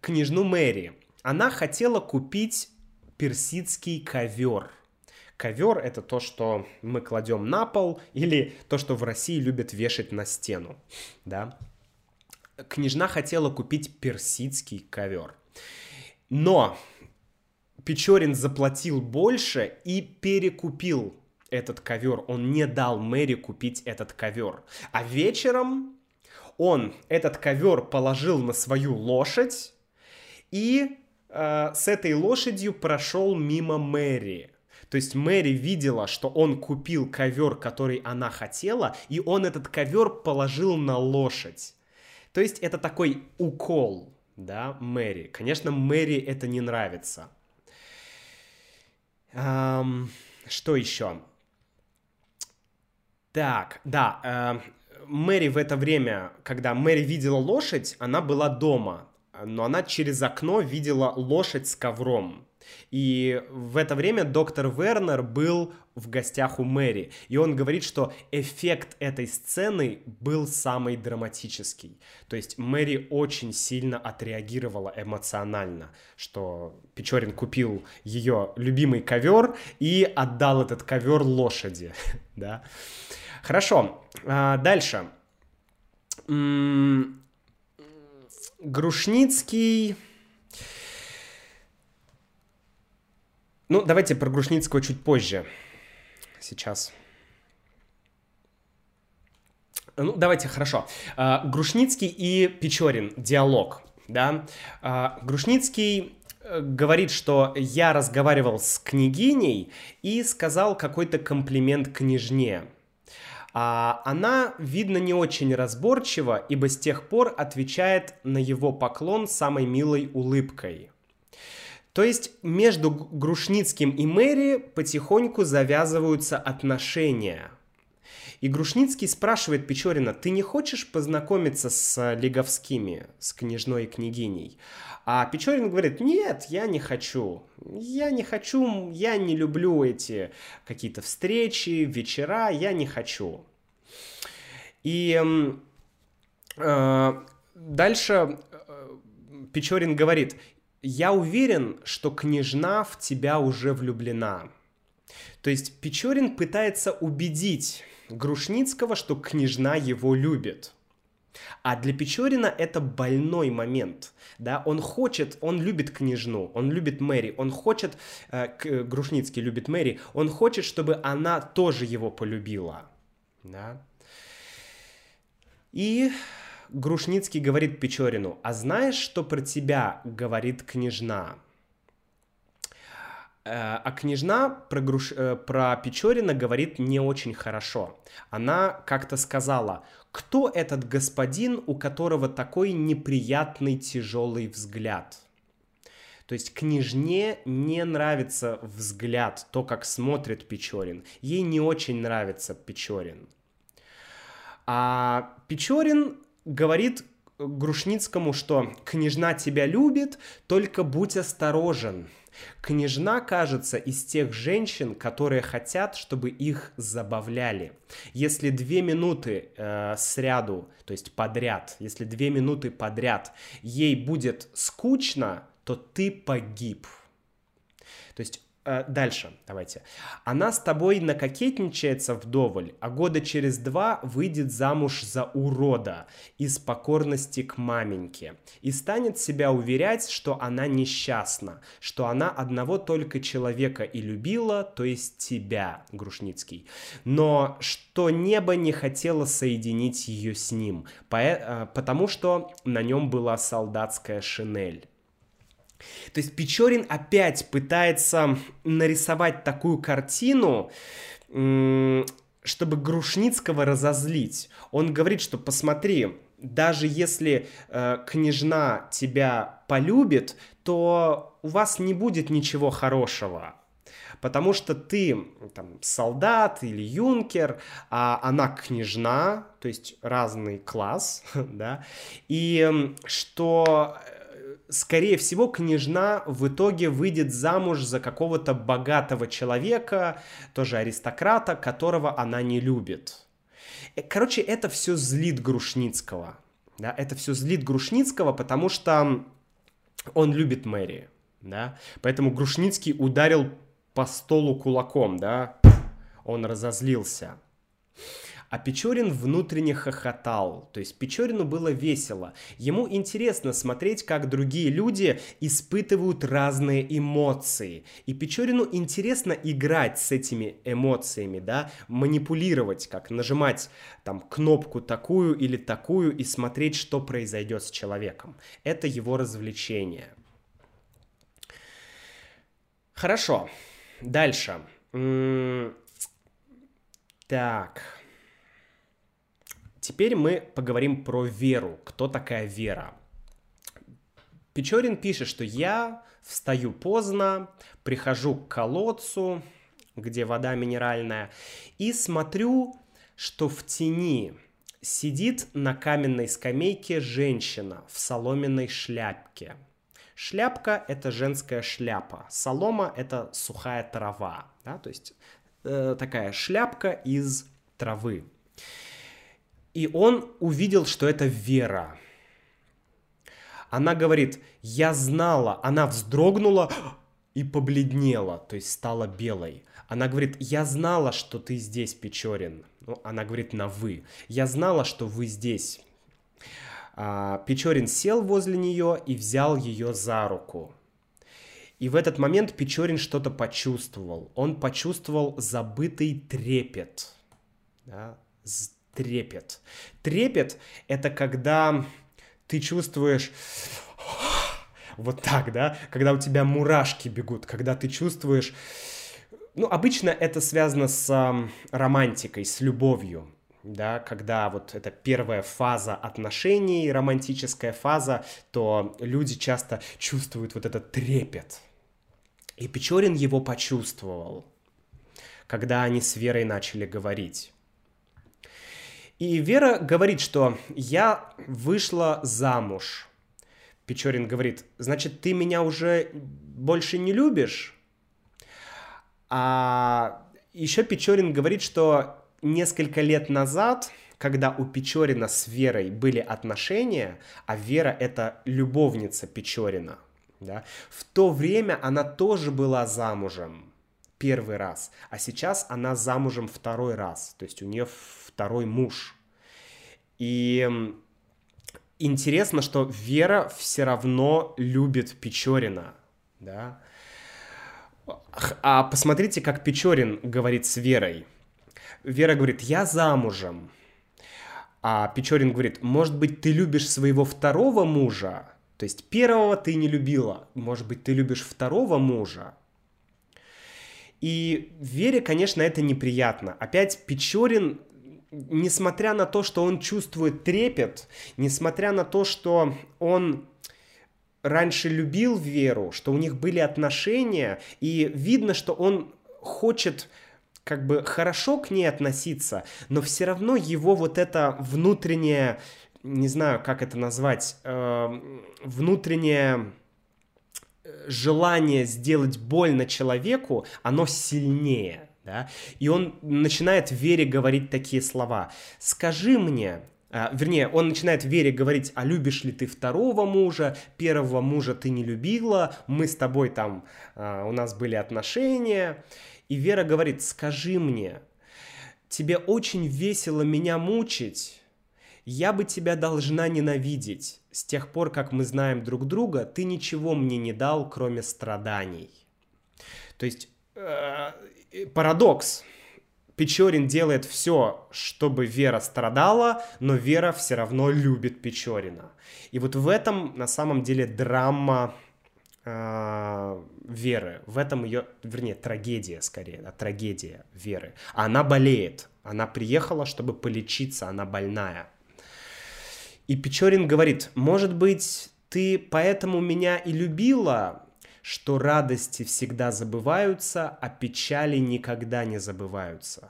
княжну Мэри. Она хотела купить персидский ковер. Ковер это то, что мы кладем на пол, или то, что в России любят вешать на стену. Да? Княжна хотела купить персидский ковер. Но Печорин заплатил больше и перекупил этот ковер. Он не дал Мэри купить этот ковер. А вечером он этот ковер положил на свою лошадь и э, с этой лошадью прошел мимо Мэри. То есть Мэри видела, что он купил ковер, который она хотела, и он этот ковер положил на лошадь. То есть это такой укол, да, Мэри. Конечно, Мэри это не нравится. Эм, что еще? Так, да, э, Мэри в это время, когда Мэри видела лошадь, она была дома, но она через окно видела лошадь с ковром. И в это время доктор Вернер был в гостях у Мэри, и он говорит, что эффект этой сцены был самый драматический. То есть Мэри очень сильно отреагировала эмоционально, что Печорин купил ее любимый ковер и отдал этот ковер лошади. да? Хорошо, а, дальше. Грушницкий Ну, давайте про Грушницкого чуть позже. Сейчас. Ну, давайте, хорошо. А, Грушницкий и Печорин. Диалог. Да? А, Грушницкий э, говорит, что я разговаривал с княгиней и сказал какой-то комплимент княжне. А она, видно, не очень разборчива, ибо с тех пор отвечает на его поклон самой милой улыбкой. То есть между Грушницким и Мэри потихоньку завязываются отношения. И Грушницкий спрашивает Печорина, ты не хочешь познакомиться с Леговскими, с княжной и княгиней? А Печорин говорит, нет, я не хочу. Я не хочу, я не люблю эти какие-то встречи, вечера, я не хочу. И э, дальше э, Печорин говорит, я уверен, что княжна в тебя уже влюблена. То есть Печорин пытается убедить Грушницкого, что княжна его любит. А для Печорина это больной момент. Да? Он хочет, он любит княжну, он любит Мэри, он хочет, э, Грушницкий любит Мэри, он хочет, чтобы она тоже его полюбила. Да? И Грушницкий говорит Печорину, а знаешь, что про тебя говорит княжна? Э, а княжна про, Груш... Э, про Печорина говорит не очень хорошо. Она как-то сказала, кто этот господин, у которого такой неприятный тяжелый взгляд? То есть княжне не нравится взгляд, то, как смотрит Печорин. Ей не очень нравится Печорин. А Печорин говорит Грушницкому, что «княжна тебя любит, только будь осторожен». Княжна, кажется, из тех женщин, которые хотят, чтобы их забавляли. Если две минуты э, сряду, то есть подряд, если две минуты подряд ей будет скучно, то ты погиб. То есть дальше, давайте. Она с тобой накокетничается вдоволь, а года через два выйдет замуж за урода из покорности к маменьке и станет себя уверять, что она несчастна, что она одного только человека и любила, то есть тебя, Грушницкий, но что небо не хотело соединить ее с ним, э, потому что на нем была солдатская шинель. То есть Печорин опять пытается нарисовать такую картину, чтобы Грушницкого разозлить. Он говорит, что посмотри, даже если э, княжна тебя полюбит, то у вас не будет ничего хорошего. Потому что ты там, солдат или юнкер, а она княжна, то есть разный класс, да, и что скорее всего, княжна в итоге выйдет замуж за какого-то богатого человека, тоже аристократа, которого она не любит. Э, короче, это все злит Грушницкого. Да, это все злит Грушницкого, потому что он любит Мэри. Да? Поэтому Грушницкий ударил по столу кулаком, да, он разозлился. А Печорин внутренне хохотал, то есть Печорину было весело. Ему интересно смотреть, как другие люди испытывают разные эмоции. И Печорину интересно играть с этими эмоциями, да, манипулировать, как нажимать там кнопку такую или такую и смотреть, что произойдет с человеком. Это его развлечение. Хорошо, дальше. Так. Теперь мы поговорим про веру. Кто такая вера? Печорин пишет, что я встаю поздно, прихожу к колодцу, где вода минеральная, и смотрю, что в тени сидит на каменной скамейке женщина в соломенной шляпке. Шляпка – это женская шляпа, солома – это сухая трава, да, то есть э, такая шляпка из травы. И он увидел, что это Вера. Она говорит, я знала, она вздрогнула и побледнела, то есть стала белой. Она говорит, я знала, что ты здесь, Печорин. Ну, она говорит на «вы». Я знала, что вы здесь. А, Печорин сел возле нее и взял ее за руку. И в этот момент Печорин что-то почувствовал. Он почувствовал забытый трепет. Да? Трепет. Трепет — это когда ты чувствуешь вот так, да, когда у тебя мурашки бегут, когда ты чувствуешь... Ну, обычно это связано с э, романтикой, с любовью, да, когда вот это первая фаза отношений, романтическая фаза, то люди часто чувствуют вот этот трепет. И Печорин его почувствовал, когда они с Верой начали говорить. И Вера говорит, что я вышла замуж. Печорин говорит, значит, ты меня уже больше не любишь? А еще Печорин говорит, что несколько лет назад, когда у Печорина с Верой были отношения, а Вера это любовница Печорина, да, в то время она тоже была замужем первый раз, а сейчас она замужем второй раз, то есть у нее второй муж. И интересно, что Вера все равно любит Печорина, да. А посмотрите, как Печорин говорит с Верой. Вера говорит, я замужем. А Печорин говорит, может быть, ты любишь своего второго мужа? То есть первого ты не любила, может быть, ты любишь второго мужа? И Вере, конечно, это неприятно. Опять Печорин несмотря на то, что он чувствует трепет, несмотря на то, что он раньше любил Веру, что у них были отношения, и видно, что он хочет как бы хорошо к ней относиться, но все равно его вот это внутреннее не знаю, как это назвать, э, внутреннее желание сделать больно человеку, оно сильнее, да, и он начинает Вере говорить такие слова. «Скажи мне, а, вернее, он начинает Вере говорить, а любишь ли ты второго мужа, первого мужа ты не любила, мы с тобой там, а, у нас были отношения. И Вера говорит, скажи мне, тебе очень весело меня мучить, я бы тебя должна ненавидеть. С тех пор, как мы знаем друг друга, ты ничего мне не дал, кроме страданий. То есть э, парадокс. Печорин делает все, чтобы Вера страдала, но Вера все равно любит Печорина. И вот в этом на самом деле драма э, Веры. В этом ее, вернее, трагедия скорее, да, трагедия Веры. Она болеет. Она приехала, чтобы полечиться, она больная. И Печорин говорит, может быть, ты поэтому меня и любила, что радости всегда забываются, а печали никогда не забываются.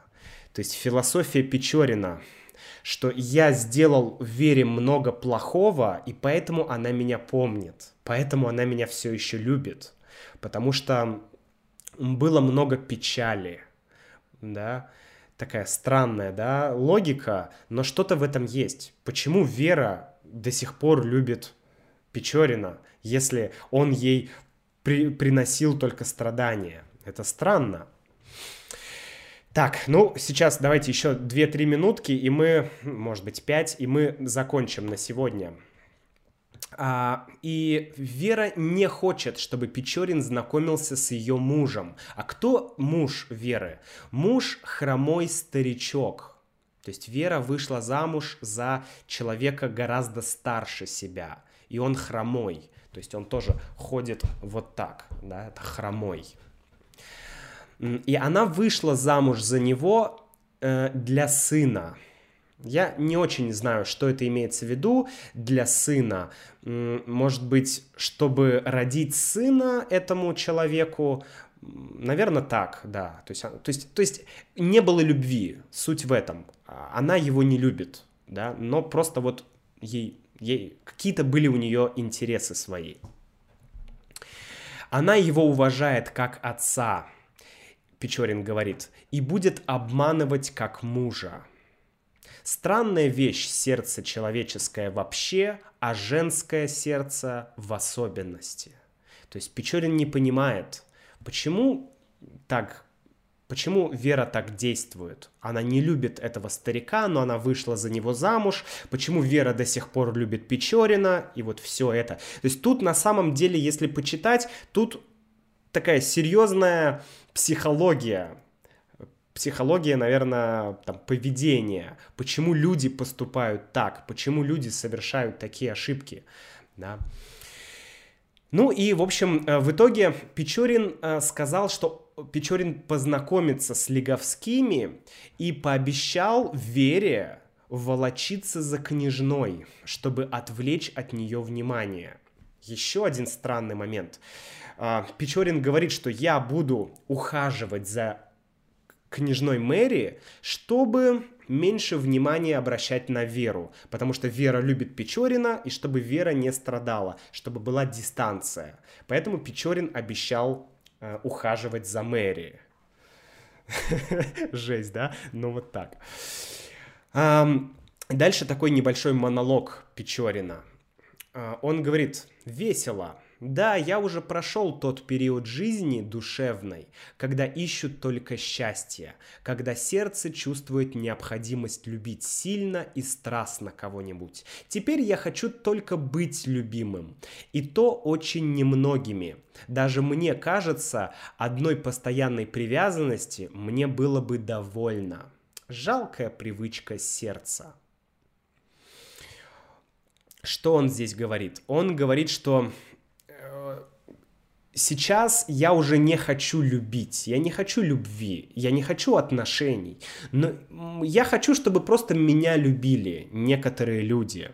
То есть философия Печорина, что я сделал в Вере много плохого, и поэтому она меня помнит, поэтому она меня все еще любит, потому что было много печали, да, такая странная, да, логика, но что-то в этом есть. Почему Вера до сих пор любит Печорина, если он ей при, приносил только страдания. Это странно. Так, ну, сейчас давайте еще 2-3 минутки, и мы, может быть, 5, и мы закончим на сегодня. А, и Вера не хочет, чтобы Печорин знакомился с ее мужем. А кто муж Веры? Муж хромой старичок. То есть Вера вышла замуж за человека гораздо старше себя, и он хромой. То есть он тоже ходит вот так, да, это хромой. И она вышла замуж за него э, для сына. Я не очень знаю, что это имеется в виду для сына. Может быть, чтобы родить сына этому человеку, наверное, так, да. То есть, то есть, то есть не было любви, суть в этом. А, она его не любит, да, но просто вот ей ей какие-то были у нее интересы свои. Она его уважает как отца, Печорин говорит, и будет обманывать как мужа. Странная вещь сердце человеческое вообще, а женское сердце в особенности. То есть Печорин не понимает, почему так Почему Вера так действует? Она не любит этого старика, но она вышла за него замуж. Почему Вера до сих пор любит Печорина? И вот все это. То есть тут на самом деле, если почитать, тут такая серьезная психология. Психология, наверное, там, поведения. Почему люди поступают так? Почему люди совершают такие ошибки? Да. Ну и, в общем, э, в итоге Печорин э, сказал, что Печорин познакомится с Лиговскими и пообещал Вере волочиться за княжной, чтобы отвлечь от нее внимание. Еще один странный момент. Э, Печорин говорит, что я буду ухаживать за княжной Мэри, чтобы меньше внимания обращать на Веру, потому что Вера любит Печорина, и чтобы Вера не страдала, чтобы была дистанция. Поэтому Печорин обещал ухаживать за Мэри. Жесть, да? Ну вот так. Дальше такой небольшой монолог Печорина. А, он говорит, весело, да, я уже прошел тот период жизни душевной, когда ищут только счастье, когда сердце чувствует необходимость любить сильно и страстно кого-нибудь. Теперь я хочу только быть любимым, и то очень немногими. Даже мне кажется, одной постоянной привязанности мне было бы довольно. Жалкая привычка сердца. Что он здесь говорит? Он говорит, что сейчас я уже не хочу любить, я не хочу любви, я не хочу отношений, но я хочу, чтобы просто меня любили некоторые люди.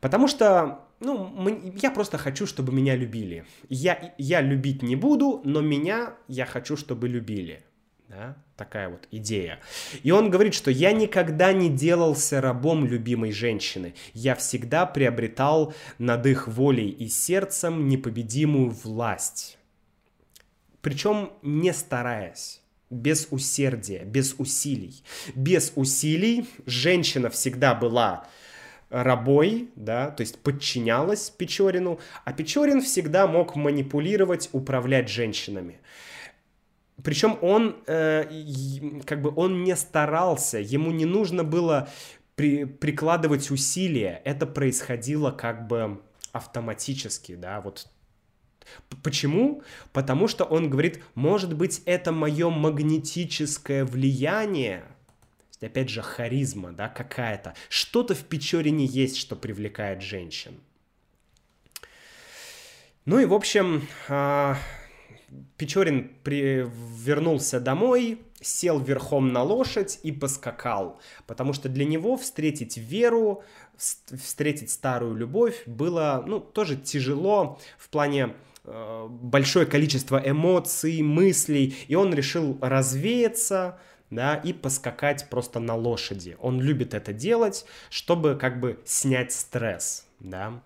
Потому что, ну, я просто хочу, чтобы меня любили. Я, я любить не буду, но меня я хочу, чтобы любили. Да? Такая вот идея. И он говорит, что я никогда не делался рабом любимой женщины. Я всегда приобретал над их волей и сердцем непобедимую власть. Причем не стараясь без усердия, без усилий. Без усилий женщина всегда была рабой, да, то есть подчинялась Печорину, а Печорин всегда мог манипулировать, управлять женщинами. Причем он, э, как бы, он не старался, ему не нужно было при, прикладывать усилия, это происходило как бы автоматически, да, вот Почему? Потому что он говорит, может быть, это мое магнетическое влияние, опять же, харизма, да, какая-то. Что-то в Печорине есть, что привлекает женщин. Ну и, в общем, а, Печорин вернулся домой, сел верхом на лошадь и поскакал, потому что для него встретить веру, встретить старую любовь было, ну, тоже тяжело в плане э, большое количество эмоций, мыслей, и он решил развеяться, да, и поскакать просто на лошади. Он любит это делать, чтобы как бы снять стресс, да.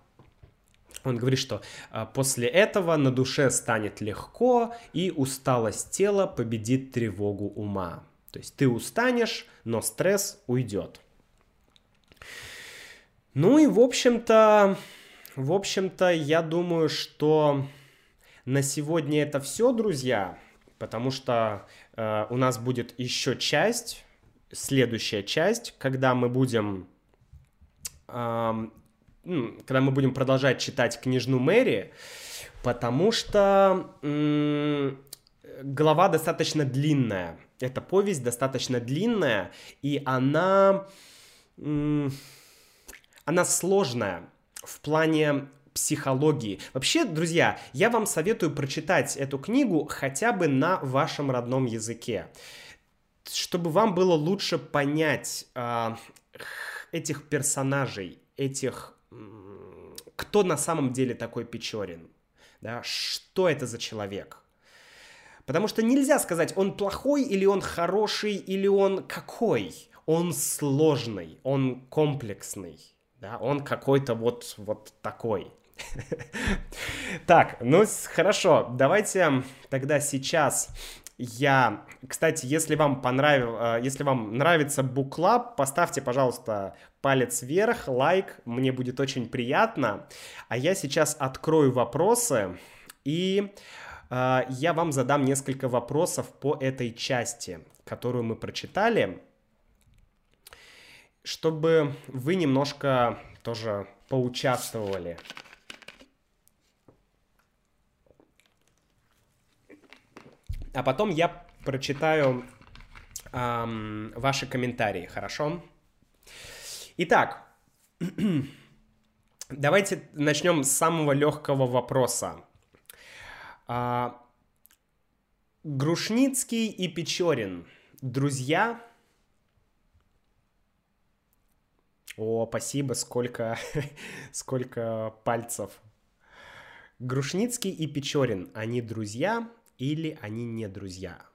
Он говорит, что а, после этого на душе станет легко, и усталость тела победит тревогу ума. То есть ты устанешь, но стресс уйдет. Ну и в общем-то, в общем-то, я думаю, что на сегодня это все, друзья, потому что э, у нас будет еще часть, следующая часть, когда мы будем когда мы будем продолжать читать книжну Мэри, потому что глава достаточно длинная. Эта повесть достаточно длинная, и она, она сложная в плане психологии. Вообще, друзья, я вам советую прочитать эту книгу хотя бы на вашем родном языке, чтобы вам было лучше понять э, этих персонажей, этих кто на самом деле такой Печорин, да, что это за человек. Потому что нельзя сказать, он плохой или он хороший, или он какой. Он сложный, он комплексный, да, он какой-то вот, вот такой. Так, ну хорошо, давайте тогда сейчас я, кстати, если вам понравил, э, если вам нравится буклаб, поставьте, пожалуйста, палец вверх, лайк, мне будет очень приятно. А я сейчас открою вопросы и э, я вам задам несколько вопросов по этой части, которую мы прочитали, чтобы вы немножко тоже поучаствовали. А потом я прочитаю эм, ваши комментарии, хорошо? Итак, давайте начнем с самого легкого вопроса. А, Грушницкий и Печорин. Друзья? О, спасибо, сколько, сколько пальцев. Грушницкий и Печорин, они друзья? Или они не друзья.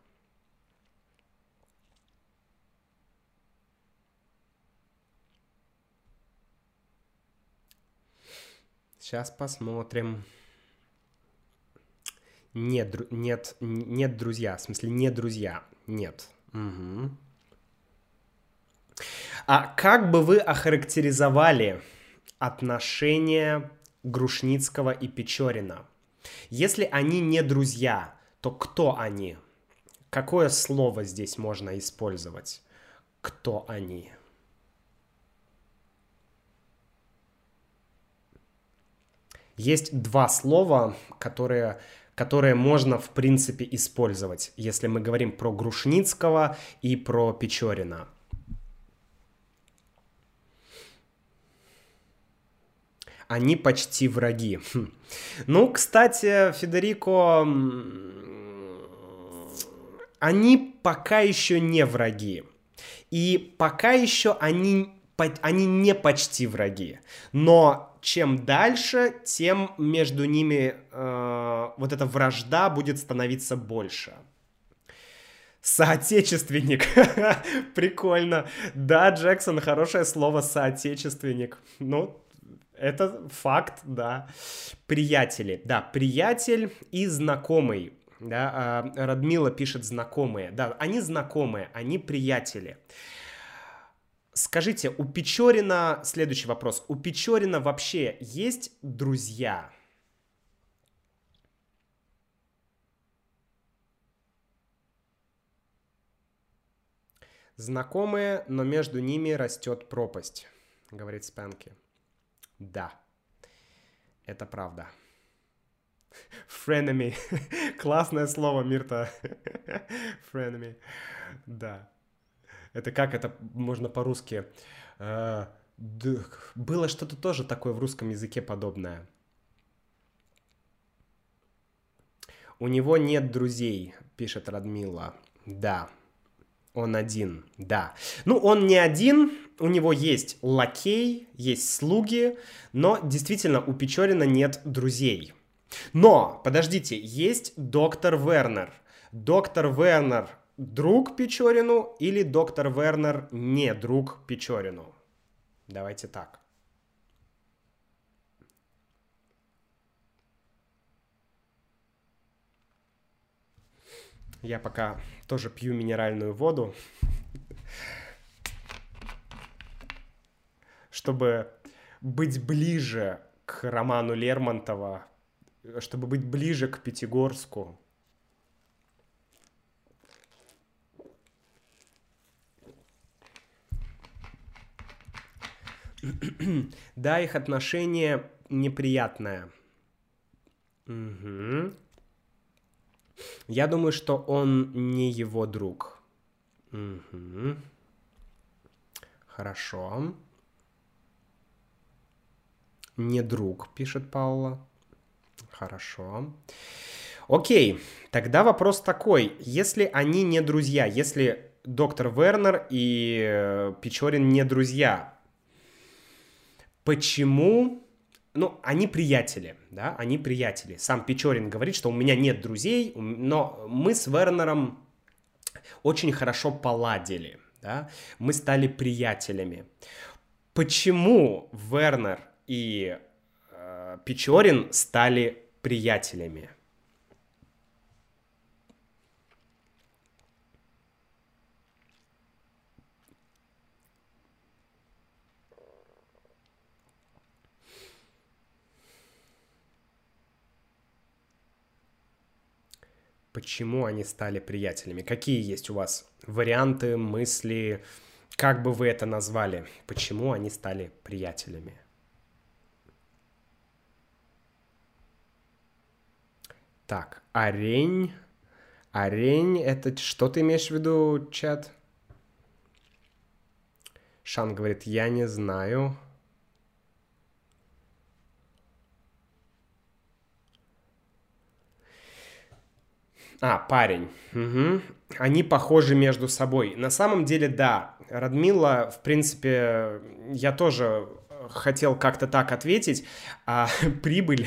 Сейчас посмотрим. Нет, нет, нет, друзья. В смысле, не друзья. Нет. Угу. А как бы вы охарактеризовали отношения Грушницкого и Печорина? Если они не друзья, то кто они? Какое слово здесь можно использовать? Кто они? Есть два слова, которые, которые можно, в принципе, использовать, если мы говорим про Грушницкого и про Печорина. Они почти враги. Хм. Ну, кстати, Федерико они пока еще не враги. И пока еще они, они не почти враги. Но чем дальше, тем между ними э, вот эта вражда будет становиться больше. Соотечественник. Прикольно. Да, Джексон, хорошее слово соотечественник. Ну, это факт, да. Приятели. Да, приятель и знакомый. Да, а, Радмила пишет знакомые. Да, они знакомые, они приятели. Скажите, у Печорина, следующий вопрос, у Печорина вообще есть друзья? Знакомые, но между ними растет пропасть, говорит Спенки. Да, это правда. Frenemy. Классное слово, Мирта. Frenemy. Да. Это как это можно по-русски? Э, было что-то тоже такое в русском языке подобное. У него нет друзей, пишет Радмила. Да, он один, да. Ну, он не один, у него есть лакей, есть слуги, но действительно у Печорина нет друзей. Но, подождите, есть доктор Вернер. Доктор Вернер друг Печорину или доктор Вернер не друг Печорину? Давайте так. Я пока тоже пью минеральную воду, чтобы быть ближе к роману Лермонтова, чтобы быть ближе к Пятигорску. да, их отношение неприятное. Угу. Я думаю, что он не его друг. Угу. Хорошо. Не друг, пишет Паула. Хорошо. Окей, тогда вопрос такой. Если они не друзья, если доктор Вернер и э, Печорин не друзья, почему ну, они приятели, да, они приятели. Сам Печорин говорит, что у меня нет друзей, но мы с Вернером очень хорошо поладили, да, мы стали приятелями. Почему Вернер и э, Печорин стали приятелями? Почему они стали приятелями? Какие есть у вас варианты, мысли, как бы вы это назвали? Почему они стали приятелями? Так, арень. Арень, это что ты имеешь в виду, чат? Шан говорит, я не знаю. А, парень. Угу. Они похожи между собой. На самом деле, да. Радмила, в принципе, я тоже хотел как-то так ответить. А, прибыль,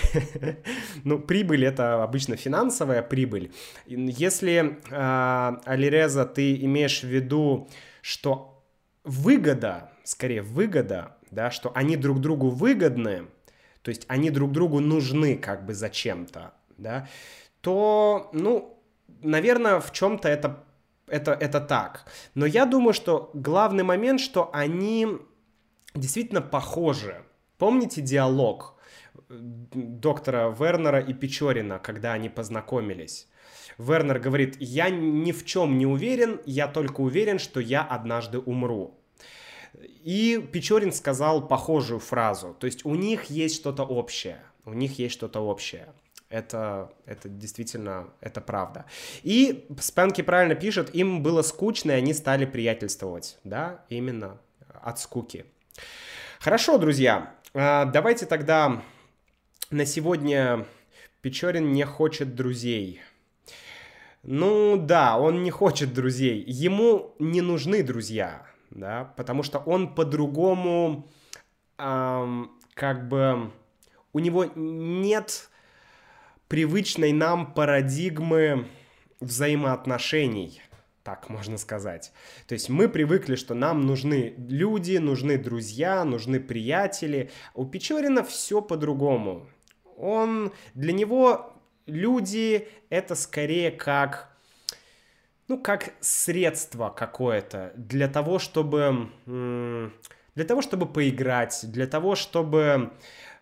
ну, прибыль это обычно финансовая прибыль. Если, а, Алиреза, ты имеешь в виду, что выгода, скорее выгода, да, что они друг другу выгодны, то есть они друг другу нужны как бы зачем-то, да, то, ну, наверное, в чем-то это, это, это так. Но я думаю, что главный момент, что они действительно похожи. Помните диалог доктора Вернера и Печорина, когда они познакомились? Вернер говорит, я ни в чем не уверен, я только уверен, что я однажды умру. И Печорин сказал похожую фразу, то есть у них есть что-то общее, у них есть что-то общее. Это, это действительно, это правда. И Спенки правильно пишет, им было скучно, и они стали приятельствовать. Да, именно от скуки. Хорошо, друзья, а, давайте тогда на сегодня Печорин не хочет друзей. Ну да, он не хочет друзей. Ему не нужны друзья, да, потому что он по-другому, эм, как бы, у него нет привычной нам парадигмы взаимоотношений. так можно сказать. То есть мы привыкли, что нам нужны люди, нужны друзья, нужны приятели. У Печорина все по-другому. Он, для него люди это скорее как ну, как средство какое-то для того, чтобы для того, чтобы поиграть, для того, чтобы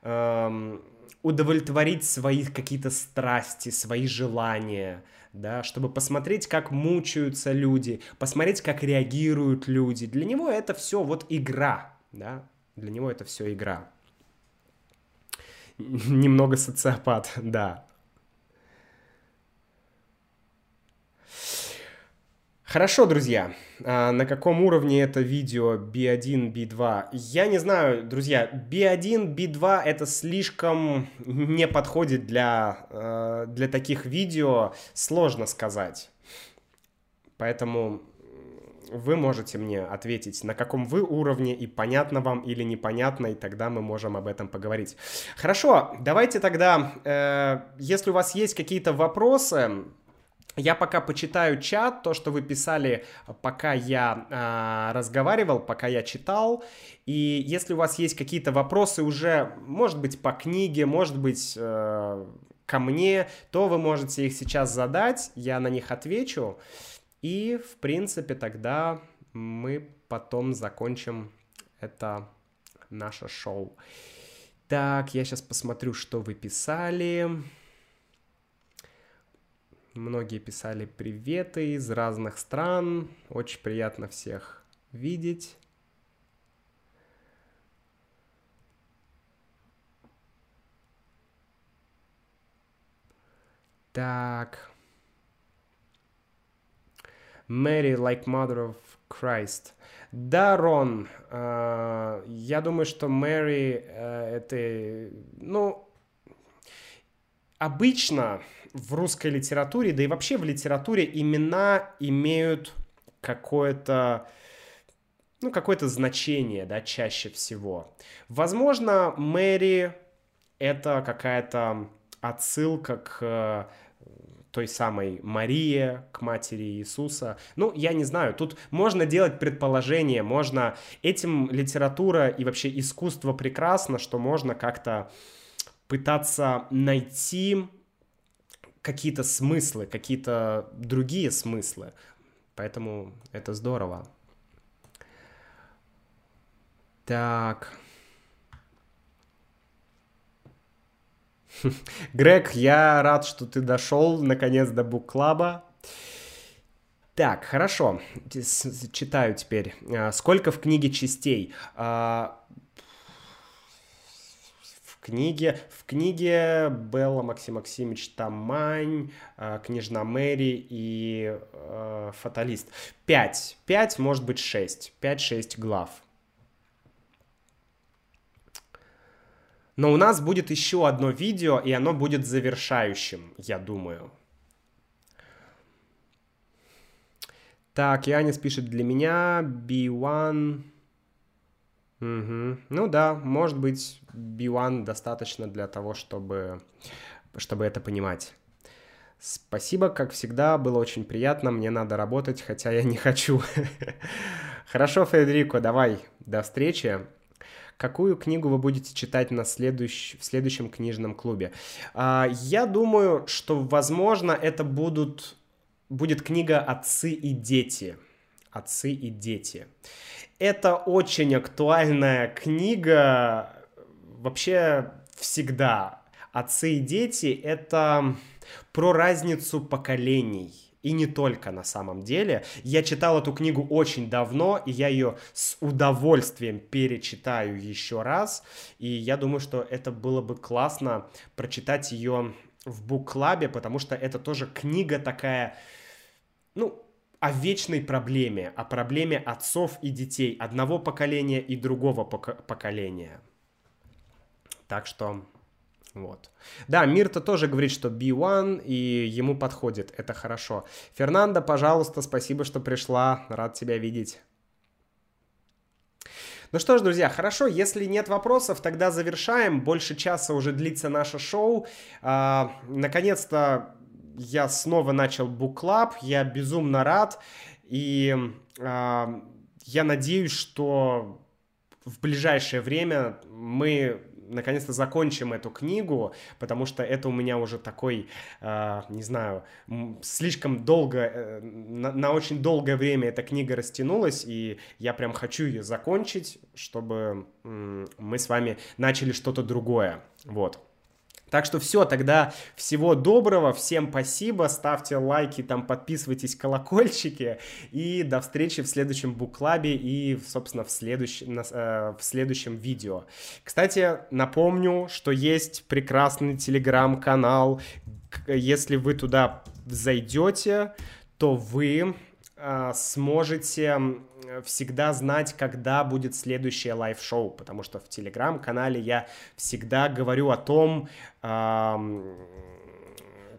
эм, удовлетворить свои какие-то страсти, свои желания, да, чтобы посмотреть, как мучаются люди, посмотреть, как реагируют люди. Для него это все вот игра, да, для него это все игра. Немного социопат, да. Хорошо, друзья, на каком уровне это видео B1, B2? Я не знаю, друзья, B1, B2 это слишком не подходит для, э, для таких видео, сложно сказать. Поэтому вы можете мне ответить, на каком вы уровне, и понятно вам или непонятно, и тогда мы можем об этом поговорить. Хорошо, давайте тогда, э, если у вас есть какие-то вопросы, я пока почитаю чат, то, что вы писали, пока я э, разговаривал, пока я читал. И если у вас есть какие-то вопросы уже, может быть, по книге, может быть, э, ко мне, то вы можете их сейчас задать, я на них отвечу. И, в принципе, тогда мы потом закончим это наше шоу. Так, я сейчас посмотрю, что вы писали. Многие писали приветы из разных стран. Очень приятно всех видеть. Так. Mary, like mother of Christ. Да, Рон, э, я думаю, что Мэри э, это, ну, обычно в русской литературе, да и вообще в литературе имена имеют какое-то ну, какое-то значение, да, чаще всего. Возможно, Мэри — это какая-то отсылка к э, той самой Марии, к матери Иисуса. Ну, я не знаю, тут можно делать предположение, можно... Этим литература и вообще искусство прекрасно, что можно как-то пытаться найти какие-то смыслы, какие-то другие смыслы. Поэтому это здорово. Так. Грег, я рад, что ты дошел наконец до бук-клаба. Так, хорошо. Читаю теперь. А, сколько в книге частей? Книге. В книге Белла Максим Максимович Тамань, э, Княжна Мэри и э, Фаталист. Пять. Пять, может быть, шесть. Пять-шесть глав. Но у нас будет еще одно видео, и оно будет завершающим, я думаю. Так, Янис пишет для меня B1 Угу. Ну да, может быть, B1 достаточно для того, чтобы, чтобы это понимать. Спасибо, как всегда, было очень приятно, мне надо работать, хотя я не хочу. Хорошо, Федерико, давай, до встречи. Какую книгу вы будете читать на следующ... в следующем книжном клубе? А, я думаю, что, возможно, это будут... будет книга «Отцы и дети». «Отцы и дети». Это очень актуальная книга вообще всегда. Отцы и дети — это про разницу поколений. И не только на самом деле. Я читал эту книгу очень давно, и я ее с удовольствием перечитаю еще раз. И я думаю, что это было бы классно прочитать ее в бук-клабе, потому что это тоже книга такая, ну, о вечной проблеме, о проблеме отцов и детей, одного поколения и другого пок- поколения. Так что вот. Да, Мирта тоже говорит, что B1 и ему подходит. Это хорошо. Фернандо, пожалуйста, спасибо, что пришла. Рад тебя видеть. Ну что ж, друзья, хорошо, если нет вопросов, тогда завершаем. Больше часа уже длится наше шоу. А, наконец-то я снова начал буклаб, я безумно рад, и э, я надеюсь, что в ближайшее время мы наконец-то закончим эту книгу, потому что это у меня уже такой, э, не знаю, слишком долго, э, на, на очень долгое время эта книга растянулась, и я прям хочу ее закончить, чтобы э, мы с вами начали что-то другое. Вот. Так что все, тогда всего доброго, всем спасибо, ставьте лайки, там подписывайтесь, колокольчики, и до встречи в следующем book club е и, собственно, в, следующ... э, в следующем видео. Кстати, напомню, что есть прекрасный телеграм-канал, если вы туда зайдете, то вы э, сможете всегда знать, когда будет следующее live-шоу, потому что в телеграм-канале я всегда говорю о том,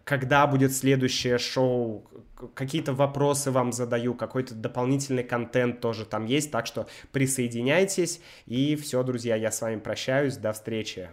когда будет следующее шоу, какие-то вопросы вам задаю, какой-то дополнительный контент тоже там есть, так что присоединяйтесь. И все, друзья, я с вами прощаюсь, до встречи.